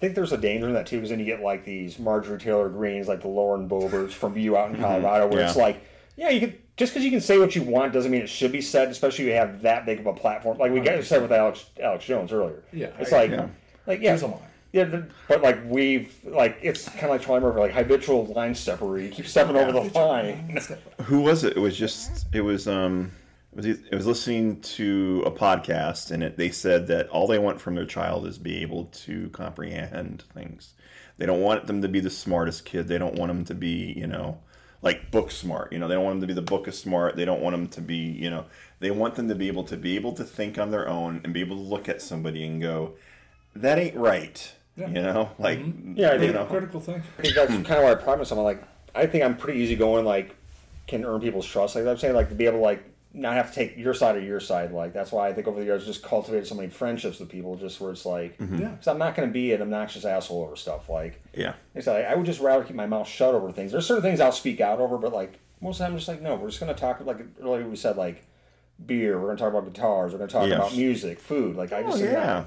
think there's a danger in that too, because then you get like these Marjorie Taylor Greens, like the Lauren Boeberts from you out in mm-hmm. Colorado, where it's like, yeah, you could just because you can say what you want doesn't mean it should be said, especially if you have that big of a platform. Like we got said with Alex Alex Jones earlier. Yeah, it's I- like, Yeah. like yeah, There's a line. yeah, the- but like we've like it's kind of like Charlie Murphy, like habitual line steppery. You keep stepping over the line. [LAUGHS] Who was it? It was just it was um it was it was listening to a podcast and it, they said that all they want from their child is be able to comprehend things. They don't want them to be the smartest kid. They don't want them to be you know like book smart. You know they don't want them to be the book of smart. They don't want them to be you know they want them to be able to be able to think on their own and be able to look at somebody and go that ain't right. Yeah. You know mm-hmm. like Yeah, I you think know Critical thinking. I think that's kind of why I pride myself on like I think I'm pretty easy-going. Like can earn people's trust. Like I'm saying, like to be able to like not have to take your side or your side. Like that's why I think over the years just cultivated so many friendships with people. Just where it's like, mm-hmm. Yeah. because I'm not going to be an obnoxious asshole over stuff. Like yeah it's like I would just rather keep my mouth shut over things. There's certain things I'll speak out over, but like most of the time, I'm just like, no, we're just going to talk. Like earlier we said, like beer. We're going to talk about guitars. We're going to talk Yes. about music, food. Like I oh just yeah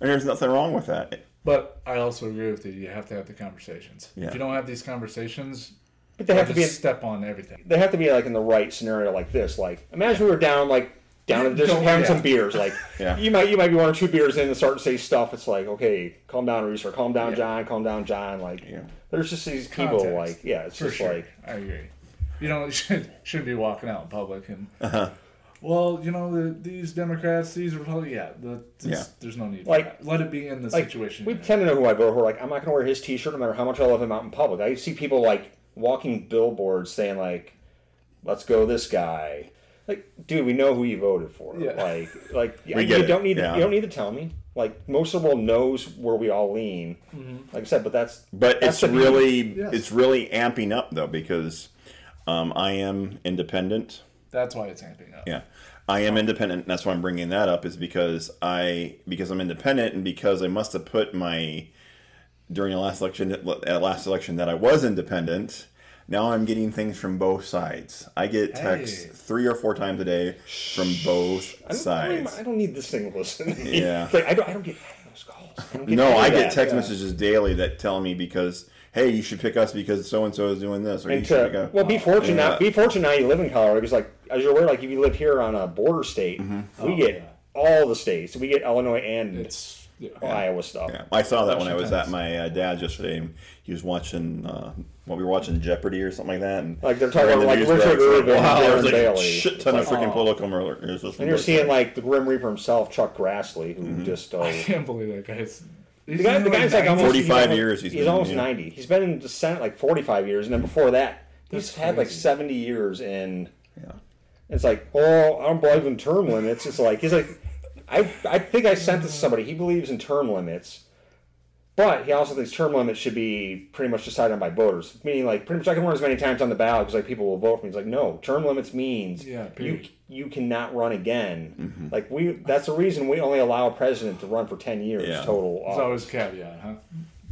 and there's nothing wrong with that. But I also agree with you. You have to have the conversations. Yeah. If you don't have these conversations, But they have to be. step on everything. they have to be like in the right scenario like this. Like imagine we were down like down and just Don't- having yeah. some beers. Like [LAUGHS] Yeah. you might you might be one or two beers in and start to say stuff. It's like okay, calm down, Reese, or calm down, Yeah. John, calm down, John. Like Yeah. there's just these people. Context. Like yeah, it's For just sure. like I agree. You know, [LAUGHS] should, shouldn't be walking out in public and. Uh-huh. Well, you know the, these Democrats, these Republicans. Yeah, the, this, Yeah. there's no need. Like- for that. let it be in the like situation. we you're in. tend to know who I vote for. Like I'm not gonna wear his T-shirt no matter how much I love him out in public. I see people like walking billboards saying like, "Let's go this guy." Like, dude, we know who you voted for. Yeah. Like, [LAUGHS] like We you get it, don't need yeah. to, you don't need to tell me. Like most of the world knows where we all lean. Like I said, but that's But That's it's really Yes. it's really amping up though because um, I am independent. That's why it's amping up. Yeah, I am independent. And that's why I'm bringing that up is because I because I'm independent and because I must have put my during the last election at last election that I was independent. Now I'm getting things from both sides. I get texts Hey. three or four times a day from both I don't, I don't, sides. I don't need this thing to listen. Yeah. [LAUGHS] Like I don't, I don't get those calls. I don't get No, I get that. text Yeah. messages daily that tell me because hey, you should pick us because so and so is doing this, or you And should to, pick us. well, be fortunate. Yeah. Now, be fortunate now you live in Colorado because, like, as you're aware, like if you live here on a border state, Mm-hmm. we Oh, get yeah. all the states. We get Illinois and It's yeah. Iowa stuff. Yeah, I saw that when I was at my uh, dad's yesterday. And he was watching, uh, well, we were watching Jeopardy or something like that. And Like, they're talking in the about, like, Richard reports, Irvin and wow, Darren there's like Bailey. shit ton It's of like, freaking oh. political murder. And you're like- seeing like the Grim Reaper himself, Chuck Grassley, who Mm-hmm. just uh, I can't believe that guy's. the, guy, the guy's like almost 45 he's years He's, he's been, almost yeah. ninety. He's been in the Senate like forty five years, and then before that, he's That's had like seventy years in. Yeah. It's like, oh, I don't believe in term limits. It's like he's like, I I think I sent this to somebody. He believes in term limits, but he also thinks term limits should be pretty much decided on by voters. Meaning, like, pretty much I can run as many times on the ballot because like people will vote for me. He's like, no, term limits means Yeah, you you cannot run again. Mm-hmm. Like we, that's the reason we only allow a president to run for ten years Yeah. total. There's office. always a caveat, huh?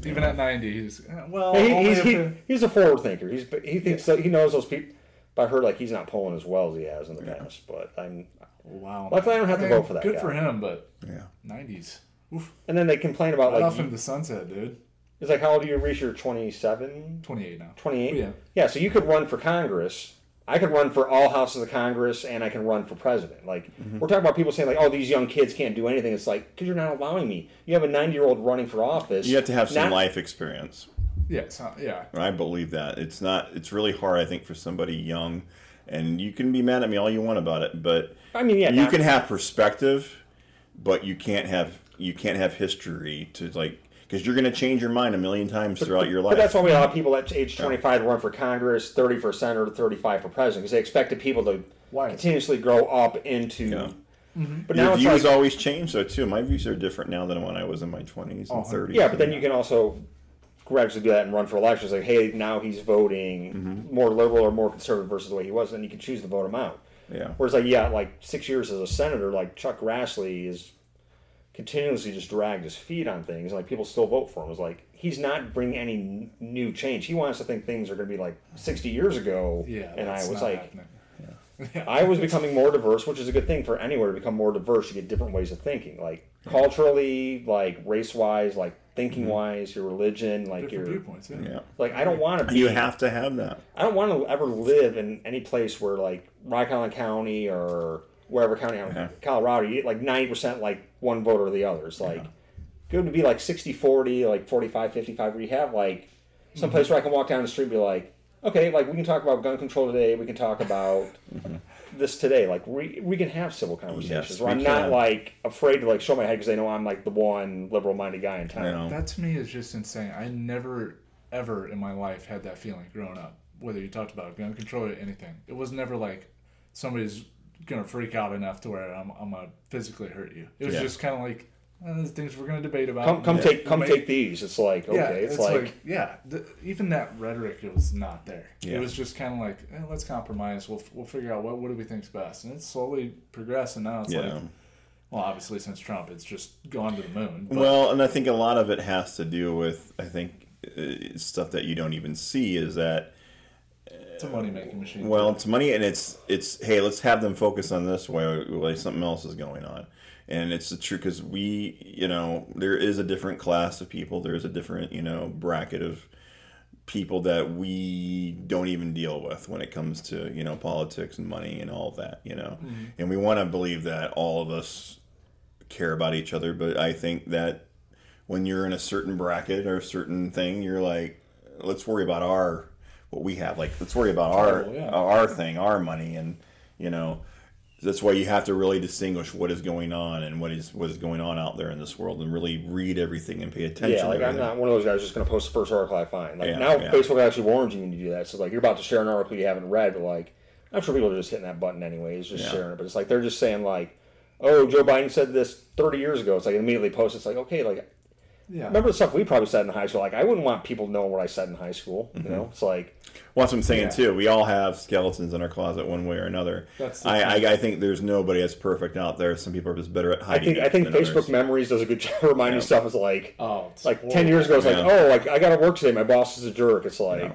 Even at 90, he's uh, well. He, he's, he, he's a forward thinker. He's he thinks that he knows those people. But I heard like he's not polling as well as he has in the past. But I'm, wow. Luckily, I don't have to Man, vote for that Good guy. for him, but Yeah. 90s. And then they complain about Right like off into the sunset, dude. it's like how old do you reach? You're 27, 28 now. 28? Yeah. Yeah, so you could run for Congress. I could run for all houses of Congress, and I can run for president. Like Mm-hmm. we're talking about people saying like, "Oh, these young kids can't do anything." It's like because you're not allowing me. You have a 90 year old running for office. You have to have some not- life experience. Yeah, so, yeah. I believe that. It's not, it's really hard, I think, for somebody young. And you can be mad at me all you want about it, but I mean, yeah, you can have perspective, but you can't have you can't have history to like because you're going to change your mind a million times throughout your life. But that's why we allow people at age 25 to run for Congress, 30 for senator, 35 for president, because they expected people to Why? continuously grow up into. Yeah. Mm-hmm. But Your now views like, always change though too. My views are different now than when I was in my twenties and Oh, thirties. yeah, but then you can also gradually do that and run for elections. Like, hey, now he's voting Mm-hmm. more liberal or more conservative versus the way he was, and you can choose to vote him out. yeah, Whereas, like, yeah, like six years as a senator, like Chuck Grassley is continuously just dragged his feet on things, and like people still vote for him. It's like he's not bringing any new change. He wants to think things are going to be like 60 years ago. Yeah. and I was like, happening. I was becoming more diverse, which is a good thing for anywhere to become more diverse. You get different ways of thinking, like culturally, like race wise, like thinking wise, your religion, like Different your viewpoints. Yeah. Yeah. like. I don't want to be. You have to have that. I don't want to ever live in any place where like Rock Island County or wherever county, Yeah. Colorado, you get like 90% like one vote or the other. It's like good to be like 60 40, like 45 55, where you have like some mm-hmm. place where I can walk down the street and be like, okay, like we can talk about gun control today, we can talk about [LAUGHS] this today. Like we, we can have civil conversations Yes, where we I'm not like afraid to like show my head because they know I'm like the one liberal minded guy in town. That to me is just insane. I never, ever in my life had that feeling growing up. Whether you talked about gun control or anything, it was never like somebody's gonna freak out enough to where I'm, I'm gonna physically hurt you. It was Yeah. just kind of like eh, there's things we're gonna debate about. Come, come Yeah. take, come take these. It's like okay, Yeah, it's, like, yeah. The, even that rhetoric it was not there. Yeah. It was just kind of like eh, let's compromise. We'll we'll figure out what what do we think's best, and it's slowly progressing now it's Yeah. like, well, obviously since Trump, it's just gone to the moon. But Well, and I think a lot of it has to do with I think uh, stuff that you don't even see is that it's a money making machine. well it's money and it's it's hey let's have them focus on this while, while something else is going on and it's the truth because we you know there is a different class of people. There's a different you know bracket of people that we don't even deal with when it comes to you know politics and money and all that you know? Mm-hmm. And we want to believe that all of us care about each other but i think that when you're in a certain bracket or a certain thing you're like let's worry about our what we have like let's worry about our yeah. our thing our money and you know that's why you have to really distinguish what is going on and what is what is going on out there in this world and really read everything and pay attention Yeah, like I'm not one of those guys just going to post the first article I find. Like Yeah, now, yeah. Facebook actually warns you when you do that. So like you're about to share an article you haven't read, but like I'm sure people are just hitting that button anyways, just Yeah. sharing it. But it's like they're just saying like, "Oh, Joe Biden said this 30 years ago." It's like immediately post. It's like okay, like yeah. remember the stuff we probably said in high school. Like I wouldn't want people knowing what I said in high school. Mm-hmm. You know, it's like Well, that's what I'm saying Yeah. too. We all have skeletons in our closet one way or another. That's I, I. I think there's nobody that's perfect out there. Some people are just better at I hiding think I think than Facebook others. Memories does a good [LAUGHS] job reminding Yeah. stuff. Is like oh, it's like horrible. 10 years ago, it's like Yeah. oh, like I got to work today. My boss is a jerk. It's like. Yeah.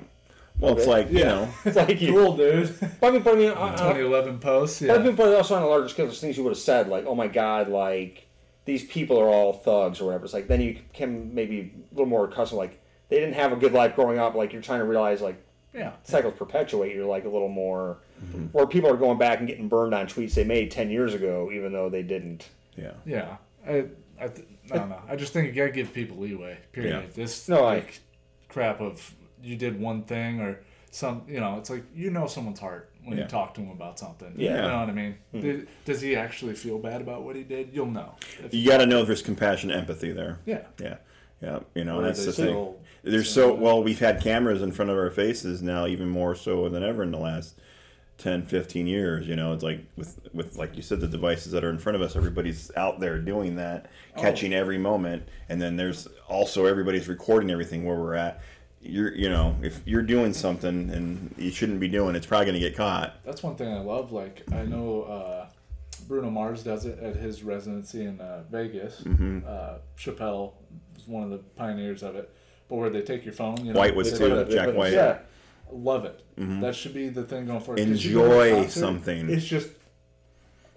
Well, it's like you Yeah. know, [LAUGHS] It's like you, cool, dude. [LAUGHS] but I mean, uh, uh, but I mean, I- I- 2011 post. But I Yeah. think, but also on a larger scale, there's things you would have said, like, "Oh my God, like these people are all thugs" or whatever. It's like then you can maybe a little more accustomed, like they didn't have a good life growing up. Like you're trying to realize, like Yeah. cycles perpetuate. You're like a little more, Mm-hmm. or people are going back and getting burned on tweets they made ten years ago, even though they didn't. yeah. Yeah. I, I, th- I don't know. I just think you gotta give people leeway. Period. Yeah. This No, I- like crap of you did one thing or some. You know, it's like you know someone's heart when Yeah. you talk to him about something. Yeah. You know what I mean? Did- Does he actually feel bad about what he did? You'll know. If- You got to know if there's compassion, empathy there. yeah. Yeah, yeah. You know, Or that's the thing. There's so well. We've had cameras in front of our faces now, even more so than ever in the last 10, 15 years. You know, it's like with with like you said, the devices that are in front of us. Everybody's out there doing that, Oh. catching every moment, and then there's also everybody's recording everything where we're at. You're, you know, if you're doing something and you shouldn't be doing, it's probably going to get caught. That's one thing I love. Like I know uh, Bruno Mars does it at his residency in uh, Vegas. Mm-hmm. Uh, Chappelle is one of the pioneers of it. But where they take your phone, you know, White was too, Jack But- White. Yeah, Love it. That should be the thing going forward. Mm-hmm. Enjoy go to a concert, something. It's just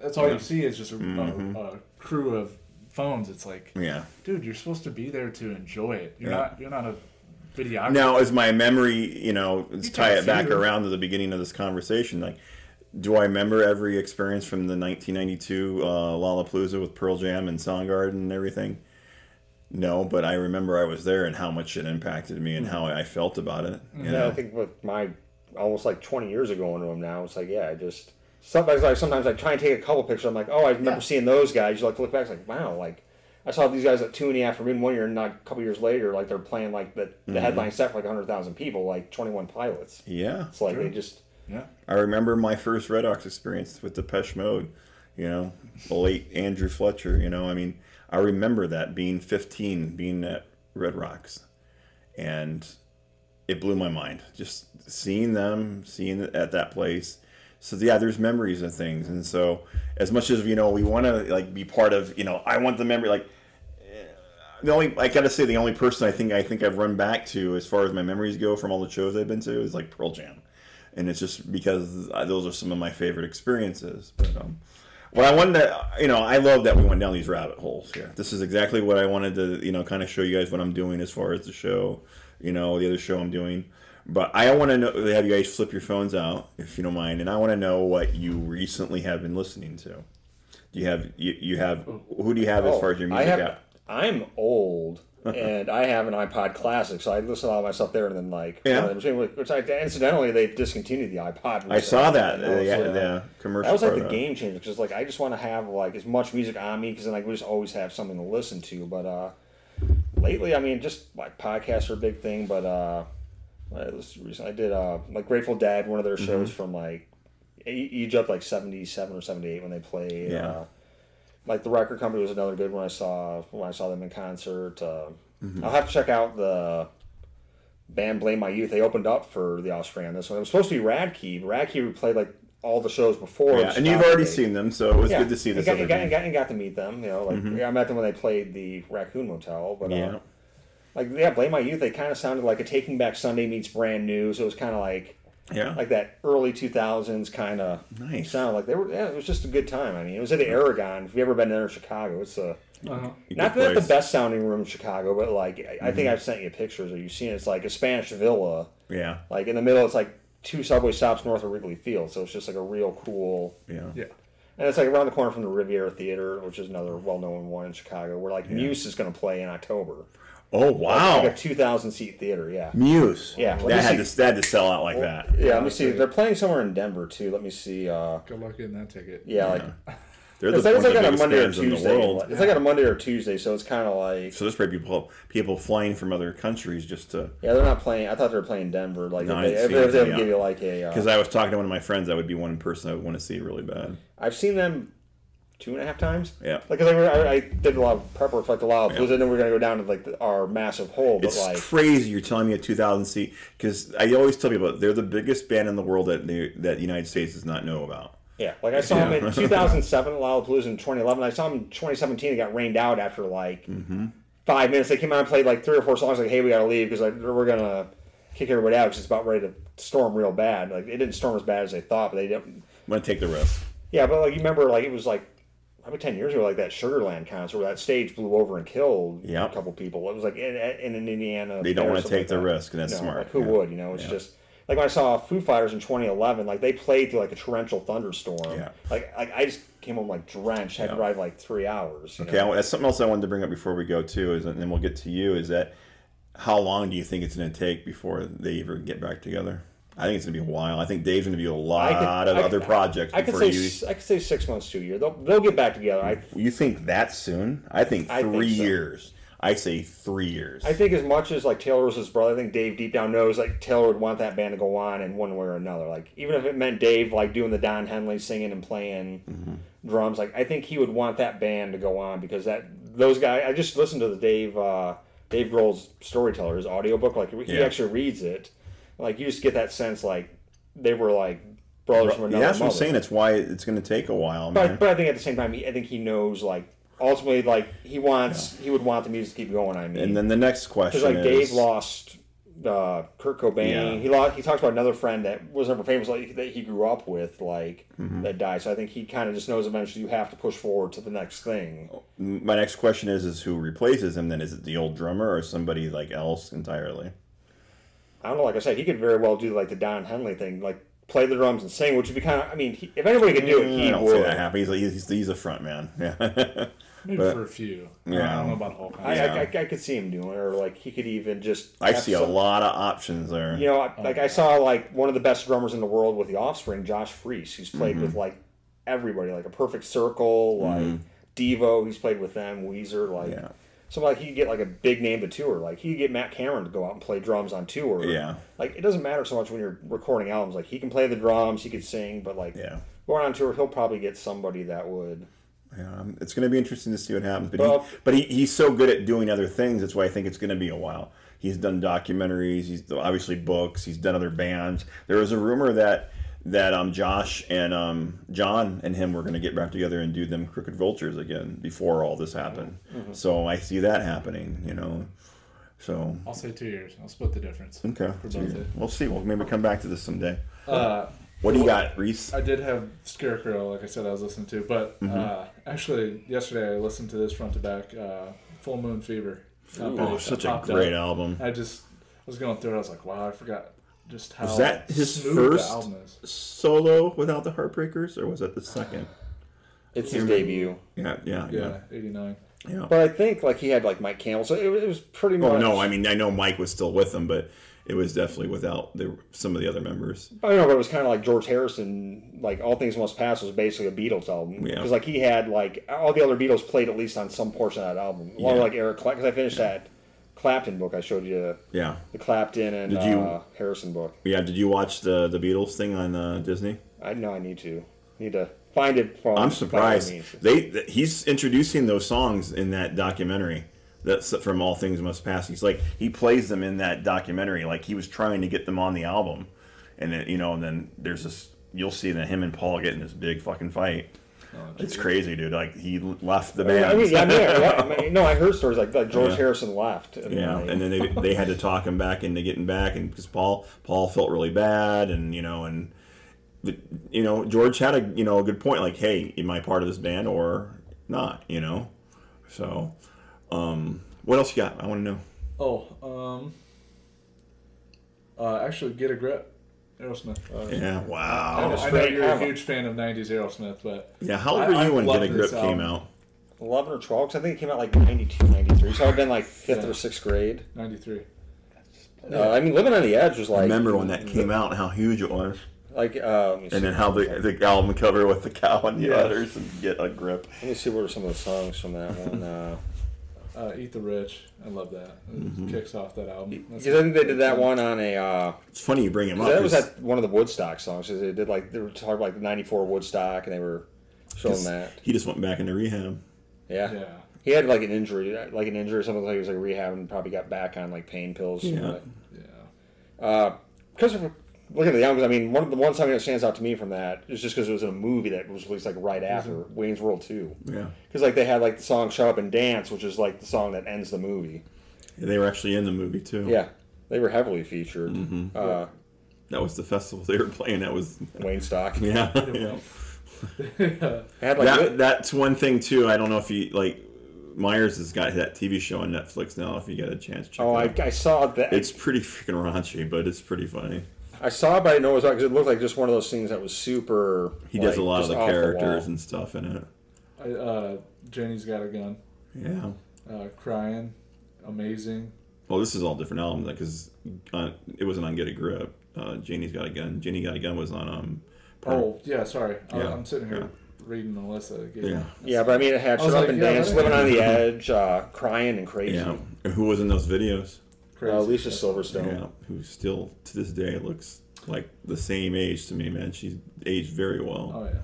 that's all Yeah. you see is just a, Mhm. a, a crew of phones. It's like, Yeah. dude, you're supposed to be there to enjoy it. You're Yeah. not. You're not a videographer. Now, is my memory, you know, let's You tie it back fear. around to the beginning of this conversation. Like, do I remember every experience from the 1992 uh, Lollapalooza with Pearl Jam and Soundgarden and everything? No, but I remember I was there and how much it impacted me and mm. how I felt about it. You yeah. I think with my almost like 20 years ago going to them now, it's like yeah, I just sometimes like sometimes I try and take a couple pictures. I'm like, oh, I remember Yeah. seeing those guys. You like look back, it's like wow, like. I saw these guys at two in the afternoon one year, and not a couple years later, like they're playing like the, the mm-hmm. headline set for like hundred thousand people, like twenty one pilots. Yeah. It's like True. they just Yeah. I remember my first Red Rocks experience with Depeche Mode, you know, the late Andrew Fletcher, you know, I mean, I remember that being 15, being at Red Rocks. And it blew my mind. Just seeing them, seeing it at that place. So yeah, there's memories of things. And so as much as, you know, we want to like be part of, you know, I want the memory, like, the only I gotta say the only person I think I think I've run back to as far as my memories go from all the shows I've been to is like Pearl Jam. and it's just because those are some of my favorite experiences. But um, what I wanted to, you know, I love that we went down these rabbit holes here. This is exactly what I wanted to, you know, kind of show you guys what I'm doing as far as the show, you know, the other show I'm doing. But I want to know, have you guys flip your phones out, if you don't mind, and I want to know what you recently have been listening to. Do you have you, you have who do you have as Oh, far as your music? I have, app? I'm old, and I have an iPod Classic, so I listen to a lot of my stuff there, and then like, Yeah. which I, incidentally they discontinued the iPod. I saw that. That was, yeah, uh, the commercial. That was like the game changer because like I just want to have like as much music on me because then like we just always have something to listen to. But uh lately, I mean, just like podcasts are a big thing. But uh, I recently I did uh like Grateful Dead, one of their shows Mm-hmm. from like Egypt, like seventy seven or seventy eight when they played. Yeah. Uh, like the record company was another good one I saw when I saw them in concert. Uh, Mm-hmm. I'll have to check out the band Blame My Youth. They opened up for the Offspring on this one. It was supposed to be Radkey. but Radkey played like all the shows before. Yeah, and you've already seen them, so it was Yeah, good to see and this got, other and got, and got, and got to meet them. You know, like yeah, I met them when they played the Raccoon Motel. But Yeah. uh, like yeah, Blame My Youth. They kind of sounded like a Taking Back Sunday meets brand new. So it was kind of like Yeah. like that early 2000s kind of Nice. sound. Like they were. Yeah, it was just a good time. I mean, it was at the Aragon. If you've ever been there in Chicago, it's a Uh-huh. Not, not the. Mm-hmm. best sounding room in Chicago, but like I, I think I've sent you pictures or you've seen it. It's like a Spanish villa. Yeah. Like in the middle, it's like two subway stops north of Wrigley Field. So it's just like a real cool. Yeah. Yeah. And it's like around the corner from the Riviera Theater, which is another well known one in Chicago, where like Muse is going to play in October. Oh Like wow. a 2,000 seat theater, yeah. Muse. Yeah, let That had to that had to sell out like that. Yeah, let me see. They're playing somewhere in Denver too. Let me see. Uh, Good luck getting that ticket. yeah, like They're the, it's, like, it's like the on a biggest Monday or bands in the Tuesday. world. It's like on a Monday or Tuesday, so it's kind of like So there's probably people people flying from other countries just to. yeah, they're not playing. I thought they were playing Denver. Like No, if they, didn't if they was it, able to yeah. give you like a. Because Uh, I was talking to one of my friends, that would be one person I would want to see really bad. I've seen them two and a half times. Yeah. Like 'cause were, I, I did a lot of prep work for like the Loud Yeah. Blues, and then we're gonna go down to like the, our massive hole. But It's like, crazy. You're telling me a 2,000 seat because I always tell people they're the biggest band in the world that they, that the United States does not know about. yeah, like I saw Yeah. them in [LAUGHS] 2007 at Blues in 2011. I saw them in 2017. It got rained out after like Mm-hmm. five minutes. They came out and played like three or four songs. Like, hey, we gotta leave because like, we're gonna kick everybody out because it's about ready to storm real bad. Like it didn't storm as bad as they thought, but they didn't. I'm gonna take the risk. Yeah, but like you remember, like it was like probably ten years ago, like that Sugarland concert where that stage blew over and killed Yep. a couple people. It was like in, in, in Indiana. They don't wanna something take the that. risk, and that's No, smart. Like who Yeah. would? You know, it's Yeah. just like when I saw Foo Fighters in 2011. Like they played through like a torrential thunderstorm. Yeah. Like like I just came home like drenched. Had Yeah. to drive like three hours. you Okay, know? I, that's something else I wanted to bring up before we go too, is and then we'll get to you. Is that how long do you think it's going to take before they ever get back together? I think it's going to be a while. I think Dave's going to be a lot could- of other projects I could say you. I could say six months to a year. They'll they'll get back together. I You think that soon? I think I think three so. years. I say three years. I think as much as like Taylor was his brother, I think Dave deep down knows like Taylor would want that band to go on in one way or another. Like even if it meant Dave like doing the Don Henley singing and playing Mm-hmm. drums, like I think he would want that band to go on because that those guys. I just listened to the Dave uh, Dave Grohl's Storyteller, his audiobook. Like he Yeah. actually reads it. Like you just get that sense like they were like brothers from yeah, another that's what I'm mother. saying. It's why it's going to take a while, man. But, but I think at the same time, I think he knows like ultimately like he wants he would want the music to keep going. I mean, and then the next question because like is Dave lost uh, Kurt Cobain. Yeah. He lost. He talks about another friend that was never famous, like that he grew up with, like Mm-hmm. that died. So I think he kind of just knows eventually you have to push forward to the next thing. my next question is: is who replaces him? Then is it the old drummer or somebody like else entirely? I don't know. Like I said, he could very well do like the Don Henley thing, like play the drums and sing, which would be kind of. I mean, he, if anybody could do it, Mm, I he don't see would. that happen. He's, he's, he's a front man. [LAUGHS] Yeah. Maybe But- for a few. Yeah. I don't know about the whole I, concert. I, I, I could see him doing it, or like he could even just. I have see a lot of options there. You know, I- like I saw like one of the best drummers in the world with the Offspring, Josh Freese. He's played Mm-hmm. with like everybody, like a Perfect Circle, like Devo. He's played with them, Weezer, like. Yeah. So like he could get like a big name to tour. Like he could get Matt Cameron to go out and play drums on tour. Yeah. Like it doesn't matter so much when you're recording albums. Like he can play the drums, he could sing, but like Yeah. going on tour, he'll probably get somebody that would. Yeah, um, it's going to be interesting to see what happens. But Well- he, but he, he's so good at doing other things. That's why I think it's going to be a while. He's done documentaries. He's obviously books. He's done other bands. There was a rumor that that um, Josh and um, John and him were going to get back together and do them Crooked Vultures again before all this happened. So I see that happening. You know. So I'll say two years. I'll split the difference. okay, For both we'll see. We'll maybe come back to this someday. Uh, What do you got, Reese? I did have Scarecrow, like I said, I was listening to, but Mm-hmm. uh, actually yesterday I listened to this front to back, uh, Full Moon Fever. Not bad. Oh, That such a great up. album. I just I was going through it. I was like, wow, I forgot just how Was that his first the album is. solo without the Heartbreakers, or was that the second? It's his debut. Yeah, yeah, yeah, Yeah, eighty nine. yeah. But I think like he had like Mike Campbell, so it, it was pretty much. Oh no, I mean I know Mike was still with them, but it was definitely without the, some of the other members. I don't know, but it was kind of like George Harrison. Like All Things Must Pass was basically a Beatles album Yeah. because like he had like all the other Beatles played at least on some portion of that album. Along with Yeah. like Eric Clapton, because I finished that Clapton book I showed you, Yeah, the Clapton and Did you- uh, Harrison book. yeah. Did you watch the the Beatles thing on uh, Disney? I know I need to need to find it from. I'm surprised. They th- he's introducing those songs in that documentary. That's from All Things Must Pass. He's like he plays them in that documentary, like he was trying to get them on the album, and then you know, and then there's this. You'll see that him and Paul get in this big fucking fight. It's crazy, dude. Like he left the band. I mean, yeah, I mean, yeah, I mean, [LAUGHS] no, I heard stories like that. George Yeah. Harrison left. And Yeah, like- and then they they had to [LAUGHS] talk him back into getting back, and because Paul Paul felt really bad, and you know, and but, you know George had a you know a good point, like, hey, am I part of this band or not? You know, so um, what else you got? I want to know. Oh, um, uh, actually, get a grip, Aerosmith. Uh, Yeah, I, wow. know, I know you're a huge fan of '90s Aerosmith, but Yeah, how old I- were I you when Get a Grip this came out? 11 or 12, 'cause I think it came out like 92, 93. So I've been like fifth Yeah. or sixth grade. '93. Uh, I mean, Living on the Edge was like. I remember when that came out and how huge it was, Like, uh, let me and see. then how the the album cover with the cow and the Yeah. others and Get a Grip. Let me see what are some of the songs from that one. [LAUGHS] Uh, Uh, Eat the Rich. I love that. It Mm-hmm. kicks off that album. That's because I think they did that one on a. Uh, It's funny you bring him up. that was at one of the Woodstock songs. They did like they were talking about like the '94 Woodstock, and they were showing that. he just went back into rehab. Yeah. Yeah. he had like an injury, like an injury or something. Like he was like rehab and probably got back on like pain pills. Yeah. Yeah. Uh, because looking at the albums, I mean, one of the one song that stands out to me from that is just because it was in a movie that was released like right after Wayne's World Two. Yeah, Because like they had like the song "Shut Up and Dance," which is like the song that ends the movie. And they were actually in the movie too. Yeah, they were heavily featured. Mm-hmm. Uh, that was the festival they were playing. That was Wayne Stock. yeah. [LAUGHS] yeah. They had like that, that's one thing too. I don't know if you like Myers has got that TV show on Netflix now. If you get a chance, check oh, it I, out. I saw that. It's pretty freaking raunchy, but it's pretty funny. I saw it, but I know it was because it looked like just one of those things that was super. He does a lot of the characters wall. and stuff in it. I, uh, Jenny's got a gun. Yeah. Uh, crying. Amazing. Well, this is all different albums because uh, it wasn't on Get a Grip. Uh, Janie's got a gun. Janie got a gun was on um. Per- Oh yeah, sorry. I- Yeah, I'm sitting here yeah. reading the list that it gave Yeah. Yeah, but I mean, it had I "Shut Up like, and yeah, Dance," that- "Living on the Edge," uh, "Crying" and "Crazy." yeah. And who was in those videos? Crazy. Uh, Alicia Silverstone. Yeah. Who still to this day looks like the same age to me, man. She's aged very well. Oh yeah.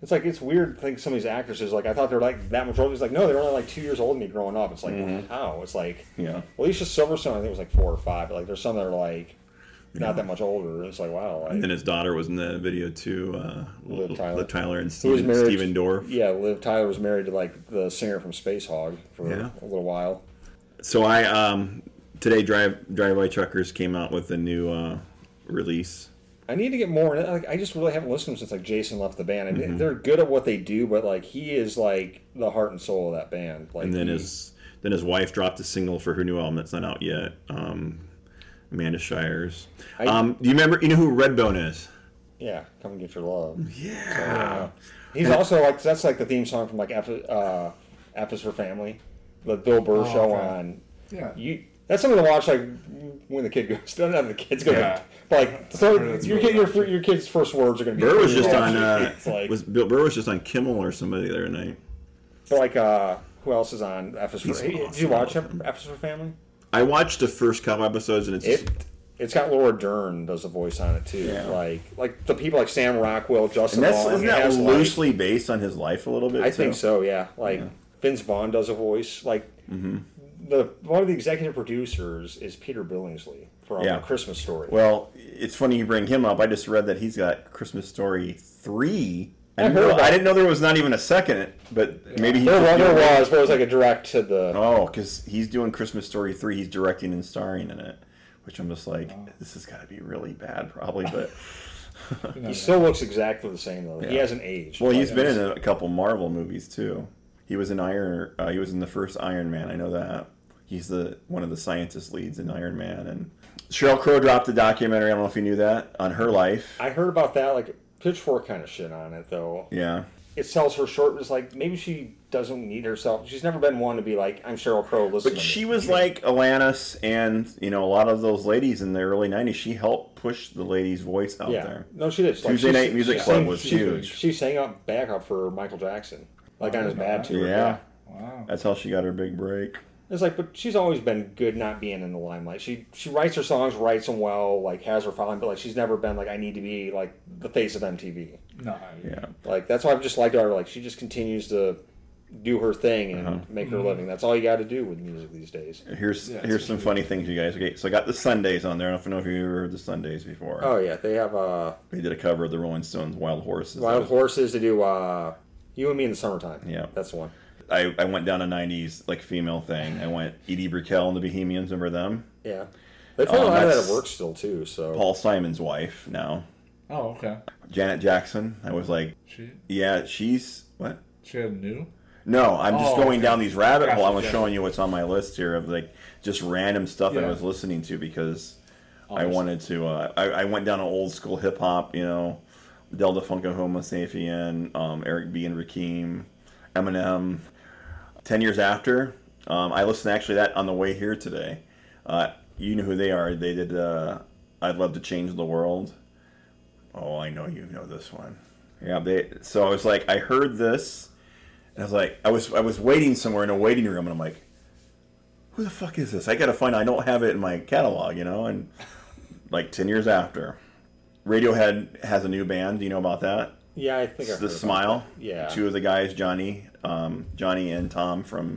It's like it's weird. to think some of these actresses like I thought they were like that much older. It's like no, they were only like two years older than me growing up. It's like how? It's like Yeah. Alicia Silverstone. I think was like four or five. But like there's some that are like not that much older. It's like wow. Like, And then his daughter was in the video too. Uh, Liv Tyler. Liv Tyler and Steven, married- Steven Dorff. yeah, Liv Tyler was married to like the singer from Spacehog for Yeah. a little while. So I um today drive Drive-By Truckers came out with a new uh, release. I need to get more. Like, I just really haven't listened to them since like Jason left the band. I Mm-hmm. They're good at what they do, but like he is like the heart and soul of that band. Like And then he- his then his wife dropped a single for her new album that's not out yet. Um, Amanda Shires. I- Um, do you remember? You know who Redbone is? yeah, come and get your love. Yeah. He's also like that's like the theme song from like F, uh, F is for Family, the Bill Burr Oh, show okay. on. Yeah. You that's something to watch like when the kid goes. [LAUGHS] Doesn't have the kids go, Yeah. but like so your kid, your, your kid's first words are gonna be. Burr was just on. Uh, [LAUGHS] It's like, was Bill Burr was just on Kimmel or somebody the other night. but like uh, who else is on F is for? He's Hey, Did you watch F F is for Family? I watched the first couple episodes and it's just, It it's got Laura Dern does a voice on it too. Yeah. Like like the people like Sam Rockwell, Justin and that's Long. isn't that has, like- loosely based on his life a little bit? I think so. Yeah, like Yeah. Vince Vaughn does a voice. Like Mm-hmm. The one of the executive producers is Peter Billingsley from Yeah. Christmas Story. Well, it's funny you bring him up. I just read that he's got Christmas Story three I, I didn't heard know, I didn't know there was not even a second, but maybe he There, there was, but it was like a direct to the. Oh, because he's doing Christmas Story three. He's directing and starring in it, which I'm just like, oh. this has got to be really bad, probably. [LAUGHS] But He still looks exactly the same though. He hasn't aged. well, he's been in a couple Marvel movies too. He was in Iron. Uh, he was in the first Iron Man. I know that. He's the one of the scientist leads in Iron Man. And Sheryl Crow dropped a documentary. I don't know if you knew that on her life. I heard about that. Like Pitchfork kind of shit on it though. Yeah. It sells her short. It's like maybe she doesn't need herself. She's never been one to be like, I'm Sheryl Crow. Listen But she was like Alanis and you know a lot of those ladies in the early '90s. She helped push the ladies' voice out yeah. there. No, she did. Tuesday she- Night Music Club sang- was she- huge. She sang up back up for Michael Jackson, like on his I didn't bad that. tour. Yeah. Wow. That's how she got her big break. It's like, but she's always been good not being in the limelight. She she writes her songs, writes them well, like has her following, but like she's never been like I need to be like the face of MTV. No. Yeah. Like that's why I've just liked her. Like she just continues to do her thing and Uh-huh. make her living. That's all you got to do with music these days. Here's Yeah, here's some funny things, you guys. Okay, so I got the Sundays on there. I don't know if you ever heard the Sundays before. Oh yeah, they have uh, They did a cover of the Rolling Stones' "Wild Horses." Wild Horses to do uh, you and me in the summertime. Yeah. that's the one. I, I went down a '90s like female thing. I went Edie Brickell and the Bohemians. Remember them? Yeah, they play Oh, a that at work still too. So Paul Simon's wife now. Oh, okay. Janet Jackson. I was like, She yeah, she's what? she had new. No, I'm just Oh, going okay. down these rabbit Gotcha, hole. I was gotcha. showing you what's on my list here of like just random stuff that I was listening to because I wanted to. Uh, I, I went down an old school hip hop, you know, Del tha Funkee Homosapien, um, Eric B and Rakim, Eminem. Ten years after, um, I listened actually that on the way here today. Uh, you know who they are? They did. Uh, I'd love to change the world. Oh, I know you know this one. Yeah, they. So I was like, I heard this, and I was like, I was I was waiting somewhere in a waiting room, and I'm like, who the fuck is this? I gotta find. I don't have it in my catalog, you know. And like ten years after, Radiohead has a new band. Do you know about that? yeah, I think I It's the Smile. Yeah, Two of the guys, Johnny, um, Johnny and Tom from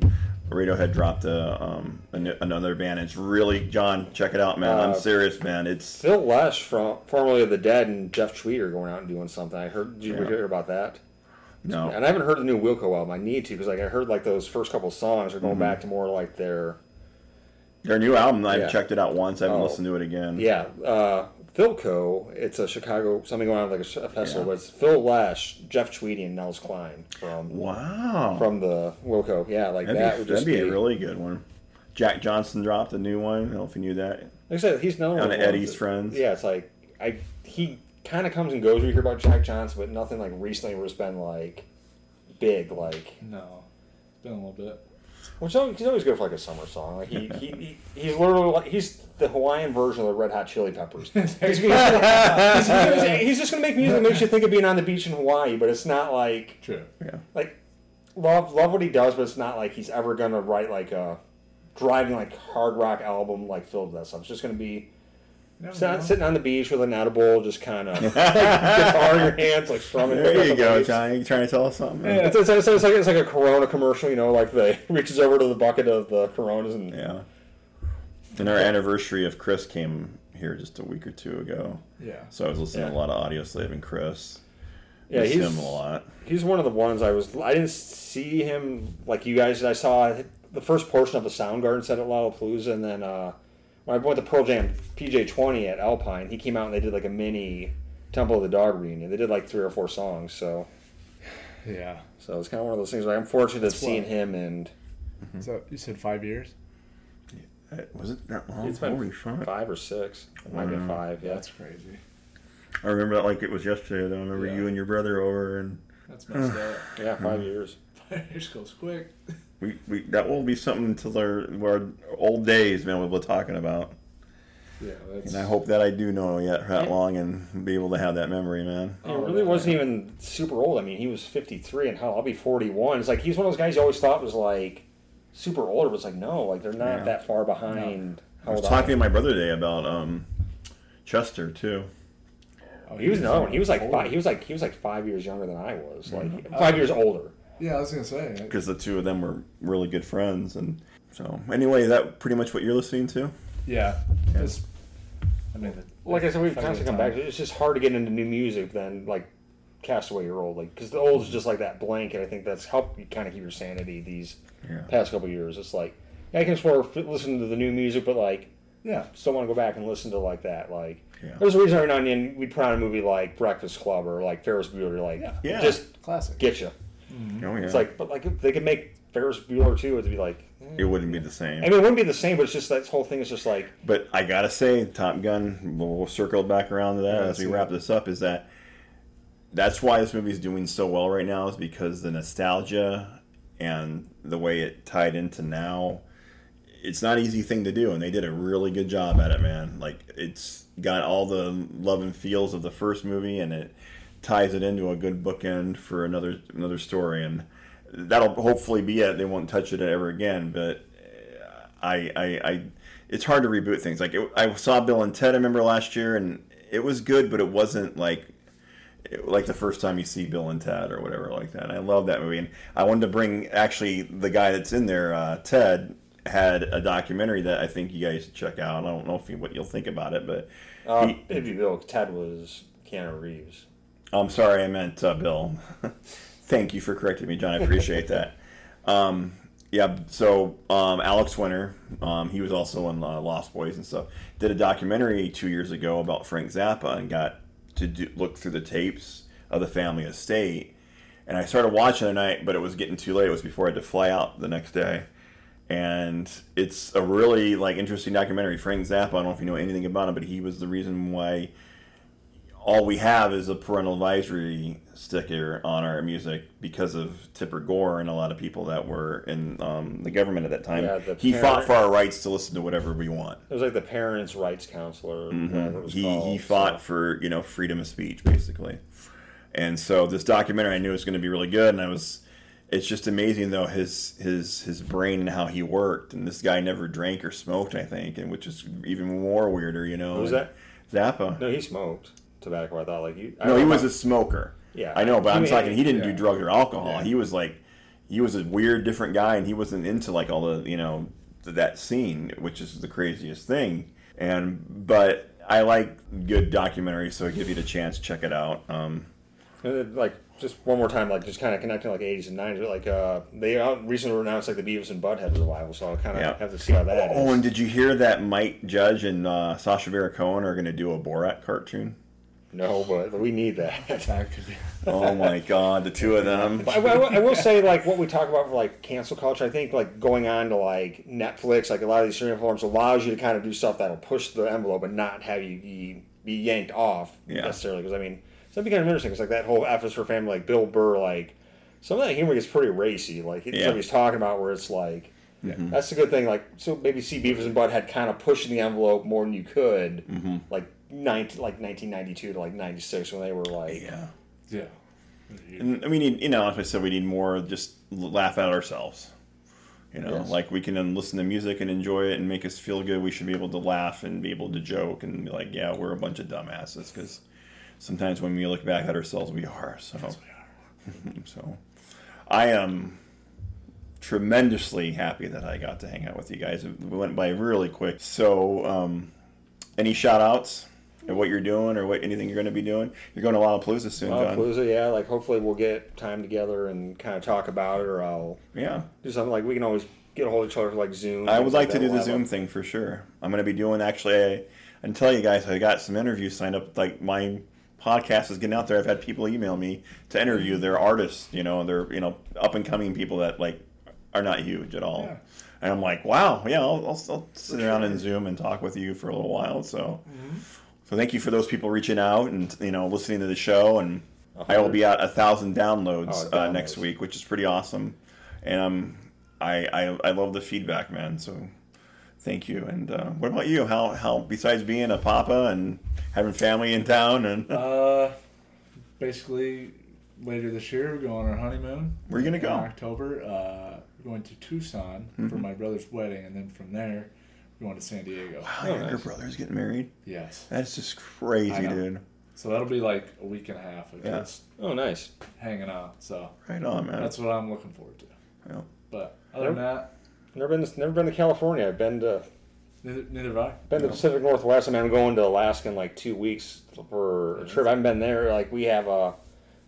Radiohead, dropped a, um, an- another band. It's really John. Check it out, man. I'm Uh, serious, man. It's Phil Lesh from formerly of the Dead and Jeff Tweedy are going out and doing something. I heard. Did you Yeah. hear about that? no. And I haven't heard the new Wilco album. I need to because like I heard like those first couple songs are Mm-hmm. going back to more like their Their new album. I Yeah. checked it out once. I haven't Oh. listened to it again. yeah. Uh, Philco, it's a Chicago something going on like a a festival. Yeah. But it's Phil Lesh, Jeff Tweedy, and Nels Cline from Wow. from the Wilco. Yeah, like that'd that be, would that'd just be be. a really good one. Jack Johnson dropped a new one. I don't know if you knew that. like I said, he's known One of Eddie's that- friends. Yeah, it's like I he kind of comes and goes. We hear about Jack Johnson, but nothing like recently where it's been like big like. No. It's been a little bit. Which is always, he's always good for like a summer song. Like he, he, he he's literally like he's the Hawaiian version of the Red Hot Chili Peppers. [LAUGHS] He's, he's, he's- [LAUGHS] he's- he's just gonna make music that makes you think of being on the beach in Hawaii, but it's not like True. Yeah. like love love what he does, but it's not like he's ever gonna write like a driving like hard rock album like filled with that stuff. It's just gonna be Never sit- know. sitting on the beach with an edible, just kind of [LAUGHS] guitar in your hands, like strumming. There you go, bass. Johnny. You trying to tell us something? Yeah. It's, it's, it's, it's like it's like a Corona commercial, you know, like they reaches over to the bucket of the Coronas and Yeah. And our anniversary of Chris came here just a week or two ago. Yeah. So I was listening to a lot of Audioslave and Chris. yeah, Miss he's him a lot. he's one of the ones I was. I didn't see him like you guys. I saw the first portion of the Soundgarden set at Lollapalooza, and then uh, when I went to Pearl Jam PJ Twenty at Alpine, he came out and they did like a mini Temple of the Dog reunion. They did like three or four songs, so Yeah. so it's kind of one of those things. Where I'm fortunate to have That's seen why- him, and So you said five years? Was it that long? it's been Holy fuck. five or six. It might be Wow. five. Yeah, That's crazy. I remember that like it was yesterday. Though. I remember Yeah. you and your brother over, and That's messed up. [LAUGHS] yeah, five years. Five years goes quick. [LAUGHS] we, we that will be something until our, our old days, man. We'll be talking about. Yeah, that's. And I hope that I do know yet that long and be able to have that memory, man. He Oh, really wasn't even super old. I mean, he was 53, and hell, I'll be 41. It's like he's one of those guys you always thought was like super old. It was like, no, like they're not Yeah. that far behind. I how was old talking to my brother today about um, Chester too. Oh, He was another one. He was like old. five, he was like he was like five years younger than I was. Like Mm-hmm. five years older. Yeah, I was gonna say. because the two of them were really good friends and so anyway is that pretty much what you're listening to Yeah. It's, I mean, the- Like I said, we've Five constantly come back. time. to it. It's just hard to get into new music. Then like Castaway or old, like because the old is just like that blanket. I think that's helped you kind of keep your sanity these Yeah. past couple years. It's like yeah, I can swear f- listen to the new music, but like Yeah. still want to go back and listen to like that. Like Yeah. there's a reason every now and then we'd put on a movie like Breakfast Club or like Ferris Bueller, like Yeah. Yeah. just Classic. get you. Oh yeah. It's like, but like if they could make Ferris Bueller too, it'd be like. eh. it wouldn't be the same. I mean, it wouldn't be the same, but it's just that whole thing is just like But I gotta say, Top Gun. We'll, we'll circle back around to that Yeah, as we see. wrap this up. Is that that's why this movie is doing so well right now? Is because the nostalgia and the way it tied into now. It's not an easy thing to do, and they did a really good job at it, man. Like it's got all the love and feels of the first movie, and it ties it into a good bookend for another another story, and that'll hopefully be it. They won't touch it ever again, but uh, I, I, I it's hard to reboot things. Like it, I saw Bill and Ted, I remember last year, and it was good, but it wasn't like it- like the first time you see Bill and Ted or whatever like that. And I love that movie, and I wanted to bring actually the guy that's in there, uh, Ted, had a documentary that I think you guys should check out. I don't know if you, what you'll think about it, but uh, he- you Bill Ted was Keanu Reeves. I'm sorry, I meant uh, Bill. [LAUGHS] Thank you for correcting me, John. I appreciate that. [LAUGHS] Um, yeah, so um, Alex Winter, um, he was also in uh, Lost Boys and stuff. Did a documentary two years ago about Frank Zappa and got to do, look through the tapes of the family estate. And I started watching the night, but it was getting too late. It was before I had to fly out the next day. And it's a really like interesting documentary. Frank Zappa, I don't know if you know anything about him, but he was the reason why all we have is a parental advisory sticker on our music because of Tipper Gore and a lot of people that were in um, the government at that time. Yeah, he parent- fought for our rights to listen to whatever we want. It was like the parents' rights counselor. whatever it was Mm-hmm. He, called, he fought so. for you know freedom of speech basically, and so this documentary I knew was going to be really good, and I was. It's just amazing though his his his brain and how he worked, and this guy never drank or smoked, I think, and which is even more weirder, you know. Who's and Zappa. No, he smoked tobacco. I thought like you. I No, he was a smoker. Yeah. I know, but I I'm mean, talking. He didn't do drugs or alcohol. Yeah. He was like, he was a weird, different guy, and he wasn't into like all the you know that scene, which is the craziest thing. And but I like good documentaries, so I give you the chance, check it out. Um, And then, like just one more time, like just kind of connecting like 80s and 90s. Like uh, they out- recently announced like the Beavis and Butthead revival, so I'll kind of Yeah. have to see how that is. oh, and did you hear that Mike Judge and uh, Sacha Baron Cohen are going to do a Borat cartoon? No, but we need that. [LAUGHS] That could be. Oh my God, the two of them. I, I- I will say, like, what we talk about for like cancel culture, I think like going on to like Netflix, like a lot of these streaming platforms allows you to kind of do stuff that'll push the envelope and not have you be, be yanked off Yeah. necessarily. Because I mean, so that'd be kind of interesting. It's like that whole F is for Family, like Bill Burr, like some of that humor gets pretty racy. Like it's Yeah. what he's talking about, where it's like. Mm-hmm. That's a good thing. Like, so maybe see Beavis and Butthead kind of pushing the envelope more than you could, Mm-hmm. like 19, like 1992 to like 96 when they were like, Yeah. Yeah. And we need, you know, as I said, we need more just laugh at ourselves. You know, Yes. like we can then listen to music and enjoy it and make us feel good. We should be able to laugh and be able to joke and be like, yeah, we're a bunch of dumbasses. Because sometimes when we look back at ourselves, we are. So, [LAUGHS] so I am tremendously happy that I got to hang out with you guys. It went by really quick. So, um, any shout outs? What you're doing or what anything you're going to be doing? You're going to Lollapalooza soon, John. Lollapalooza, yeah. Like, hopefully, we'll get time together and kind of talk about it, or I'll Yeah. do something like we can always get a hold of each other for like Zoom. I would like to do the Zoom thing for sure. I'm going to be doing actually. I, I tell you guys, I got some interviews signed up. Like my podcast is getting out there. I've had people email me to interview their artists. You know, they're you know up and coming people that like are not huge at all. Yeah. And I'm like, wow, yeah, I'll, I'll, I'll sit around in Zoom and talk with you for a little while. So, Mm-hmm. So thank you for those people reaching out and you know listening to the show. And I will be at a thousand downloads, Oh, Uh, next week, which is pretty awesome. And um, I, I I love the feedback, man. So thank you. And uh, what about you? How how besides being a papa and having family in town and Uh, basically, later this year, we're going on our honeymoon. Where are you gonna go? in? October. Uh, we're going to Tucson Mm-hmm. for my brother's wedding, and then from there, going to San Diego. oh, your nice. brother's getting married. Yes. That's just crazy, dude. So that'll be like a week and a half of Yeah. just Oh, nice. hanging out. So Right on, man. that's what I'm looking forward to. Yeah. But other than that, Never been, to, never been to California. I've been to neither, neither have I. been to the Pacific Northwest. I mean, I'm going to Alaska in like two weeks for a trip. I haven't been there. Like we have a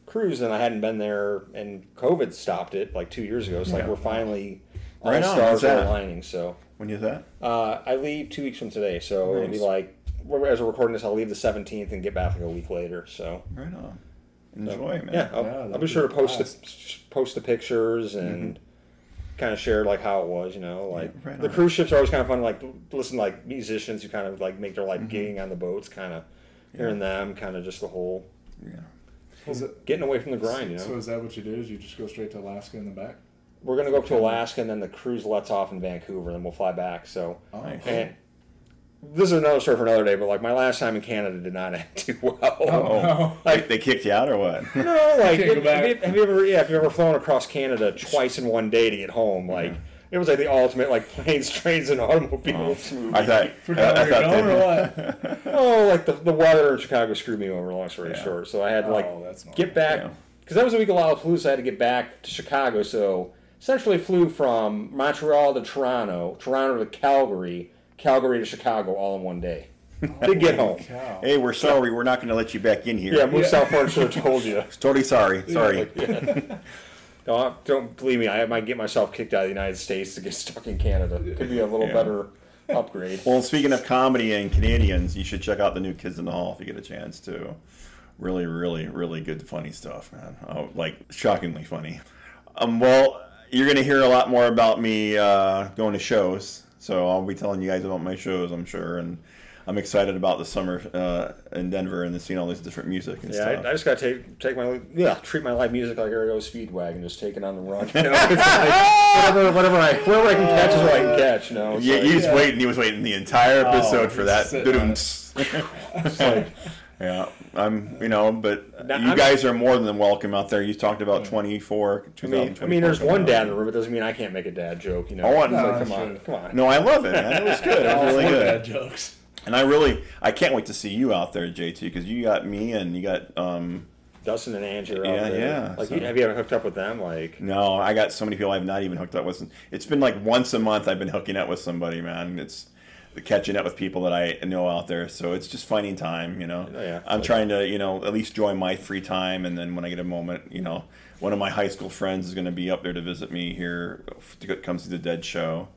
cruise, and I hadn't been there, and COVID stopped it like two years ago. It's like Yeah. we're finally all Right on. stars are aligning. So When is that? uh, I leave two weeks from today, so it'll be like as we're recording this, I'll leave the 17th and get back like a week later. So Right on. Enjoy, man. yeah, I'll, Yeah, I'll be be sure to post blast. the post the pictures and kind of share like how it was. You know, like Yeah, right the cruise ships are always kind of fun. Like listen, to, like musicians who kind of like make their life Mm-hmm. gigging on the boats, kind of hearing them, kind of just the whole Yeah. Is it, getting away from the grind. You know, So is that what you do? Is you just go straight to Alaska in the back? We're gonna go up to Alaska and then the cruise lets off in Vancouver, and we'll fly back. So Oh, Nice. and this is another story for another day. But like my last time in Canada did not [LAUGHS] end too well. Oh, [LAUGHS] like they kicked you out or what? [LAUGHS] No, like Can't have, you, have you ever yeah, have you ever flown across Canada twice in one day to get home? Like it was like the ultimate like planes, trains, and automobiles movie. I thought. Forgot I, where thought going they- or what? oh, like the, the weather in Chicago screwed me over. Long story Yeah. short, so I had to like oh, get back Yeah. because that was a week a lot of Lollapalooza. I had to get back to Chicago, so essentially flew from Montreal to Toronto, Toronto to Calgary, Calgary to Chicago, all in one day. [LAUGHS] to get home. Cow. Hey, we're sorry. We're not going to let you back in here. Yeah, Moose Yeah. South Park should have told you. [LAUGHS] Totally sorry. Sorry. [LAUGHS] Don't, don't believe me. I might get myself kicked out of the United States to get stuck in Canada. Could be a little Yeah. better upgrade. Well, speaking of comedy and Canadians, you should check out the new Kids in the Hall if you get a chance to. Really, really, really good, funny stuff, man. Oh, like shockingly funny. Um, well, you're going to hear a lot more about me uh, going to shows, so I'll be telling you guys about my shows, I'm sure, and I'm excited about the summer uh, in Denver and seeing all these different music and Yeah, stuff. I, I just gotta take take my yeah treat my live music like REO Speedwagon, just take it on the run. You know, like, whatever whatever I wherever I can catch is what I can catch. You know, yeah, like, he was yeah. waiting. He was waiting the entire episode for that. sitting on it's [LAUGHS] like yeah, I'm. You know, but Now, you I'm- guys are more than welcome out there. You talked about 24. I mean, I mean, there's one dad in the room. It doesn't mean I can't make a dad joke. You know, Oh, It's no, like, come sure. on, come on. No, I love it, man. It was good. It was [LAUGHS] really More good. bad jokes. And I really, I can't wait to see you out there, JT, because you got me and you got. um Dustin and Angie are Yeah, there. yeah, Like, so- you, have you ever hooked up with them? Like, No, I got so many people I've not even hooked up with. It's been like once a month I've been hooking up with somebody, man. It's catching up with people that I know out there. So it's just finding time, you know. Oh, yeah. I'm trying to, you know, at least join my free time, and then when I get a moment, you know, one of my high school friends is going to be up there to visit me here to come see the Dead show,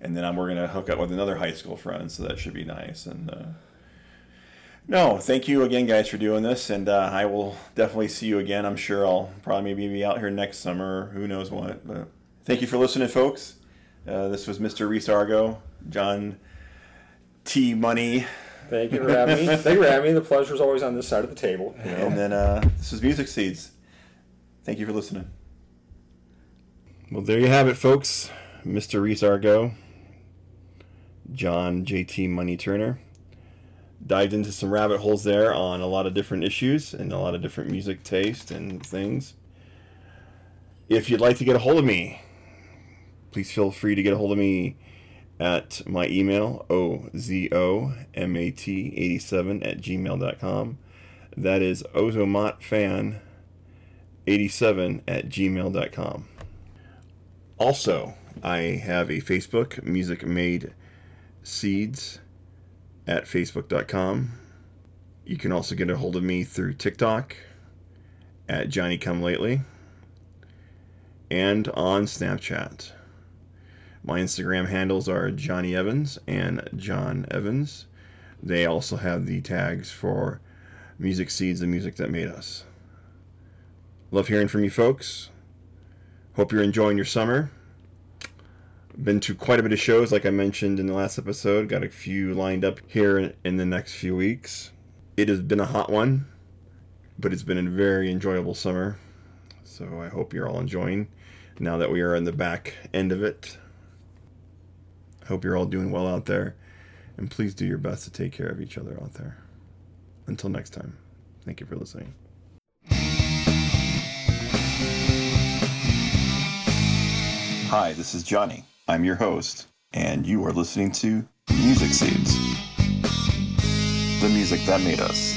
and then I'm, we're going to hook up with another high school friend, so that should be nice. And uh, no, thank you again, guys, for doing this, and uh, I will definitely see you again. I'm sure I'll probably maybe be out here next summer, who knows what. But thank you for listening, folks. Uh, this was Mr. Reese Argo, John T. Money, thank you for having me. [LAUGHS] Thank you for having me. The pleasure is always on this side of the table. You know? and then uh, this is Music Seeds. Thank you for listening. Well, there you have it, folks. Mr. Reese Argo, John JT Money Turner. Dived into some rabbit holes there on a lot of different issues and a lot of different music taste and things. If you'd like to get a hold of me, please feel free to get a hold of me at my email, ozomat87 at gmail.com. That is ozomatfan87 at gmail.com. Also, I have a Facebook, Music Made Seeds, at facebook.com. You can also get a hold of me through TikTok at Johnny Come Lately and on Snapchat. My Instagram handles are Johnny Evans and John Evans. They also have the tags for Music Seeds, the music that made us. Love hearing from you folks. Hope you're enjoying your summer. Been to quite a bit of shows, like I mentioned in the last episode. Got a few lined up here in the next few weeks. It has been a hot one, but it's been a very enjoyable summer. So I hope you're all enjoying now that we are in the back end of it. Hope you're all doing well out there. And please do your best to take care of each other out there. Until next time, thank you for listening. Hi, this is Johnny. I'm your host, and you are listening to Music Seeds the music that made us.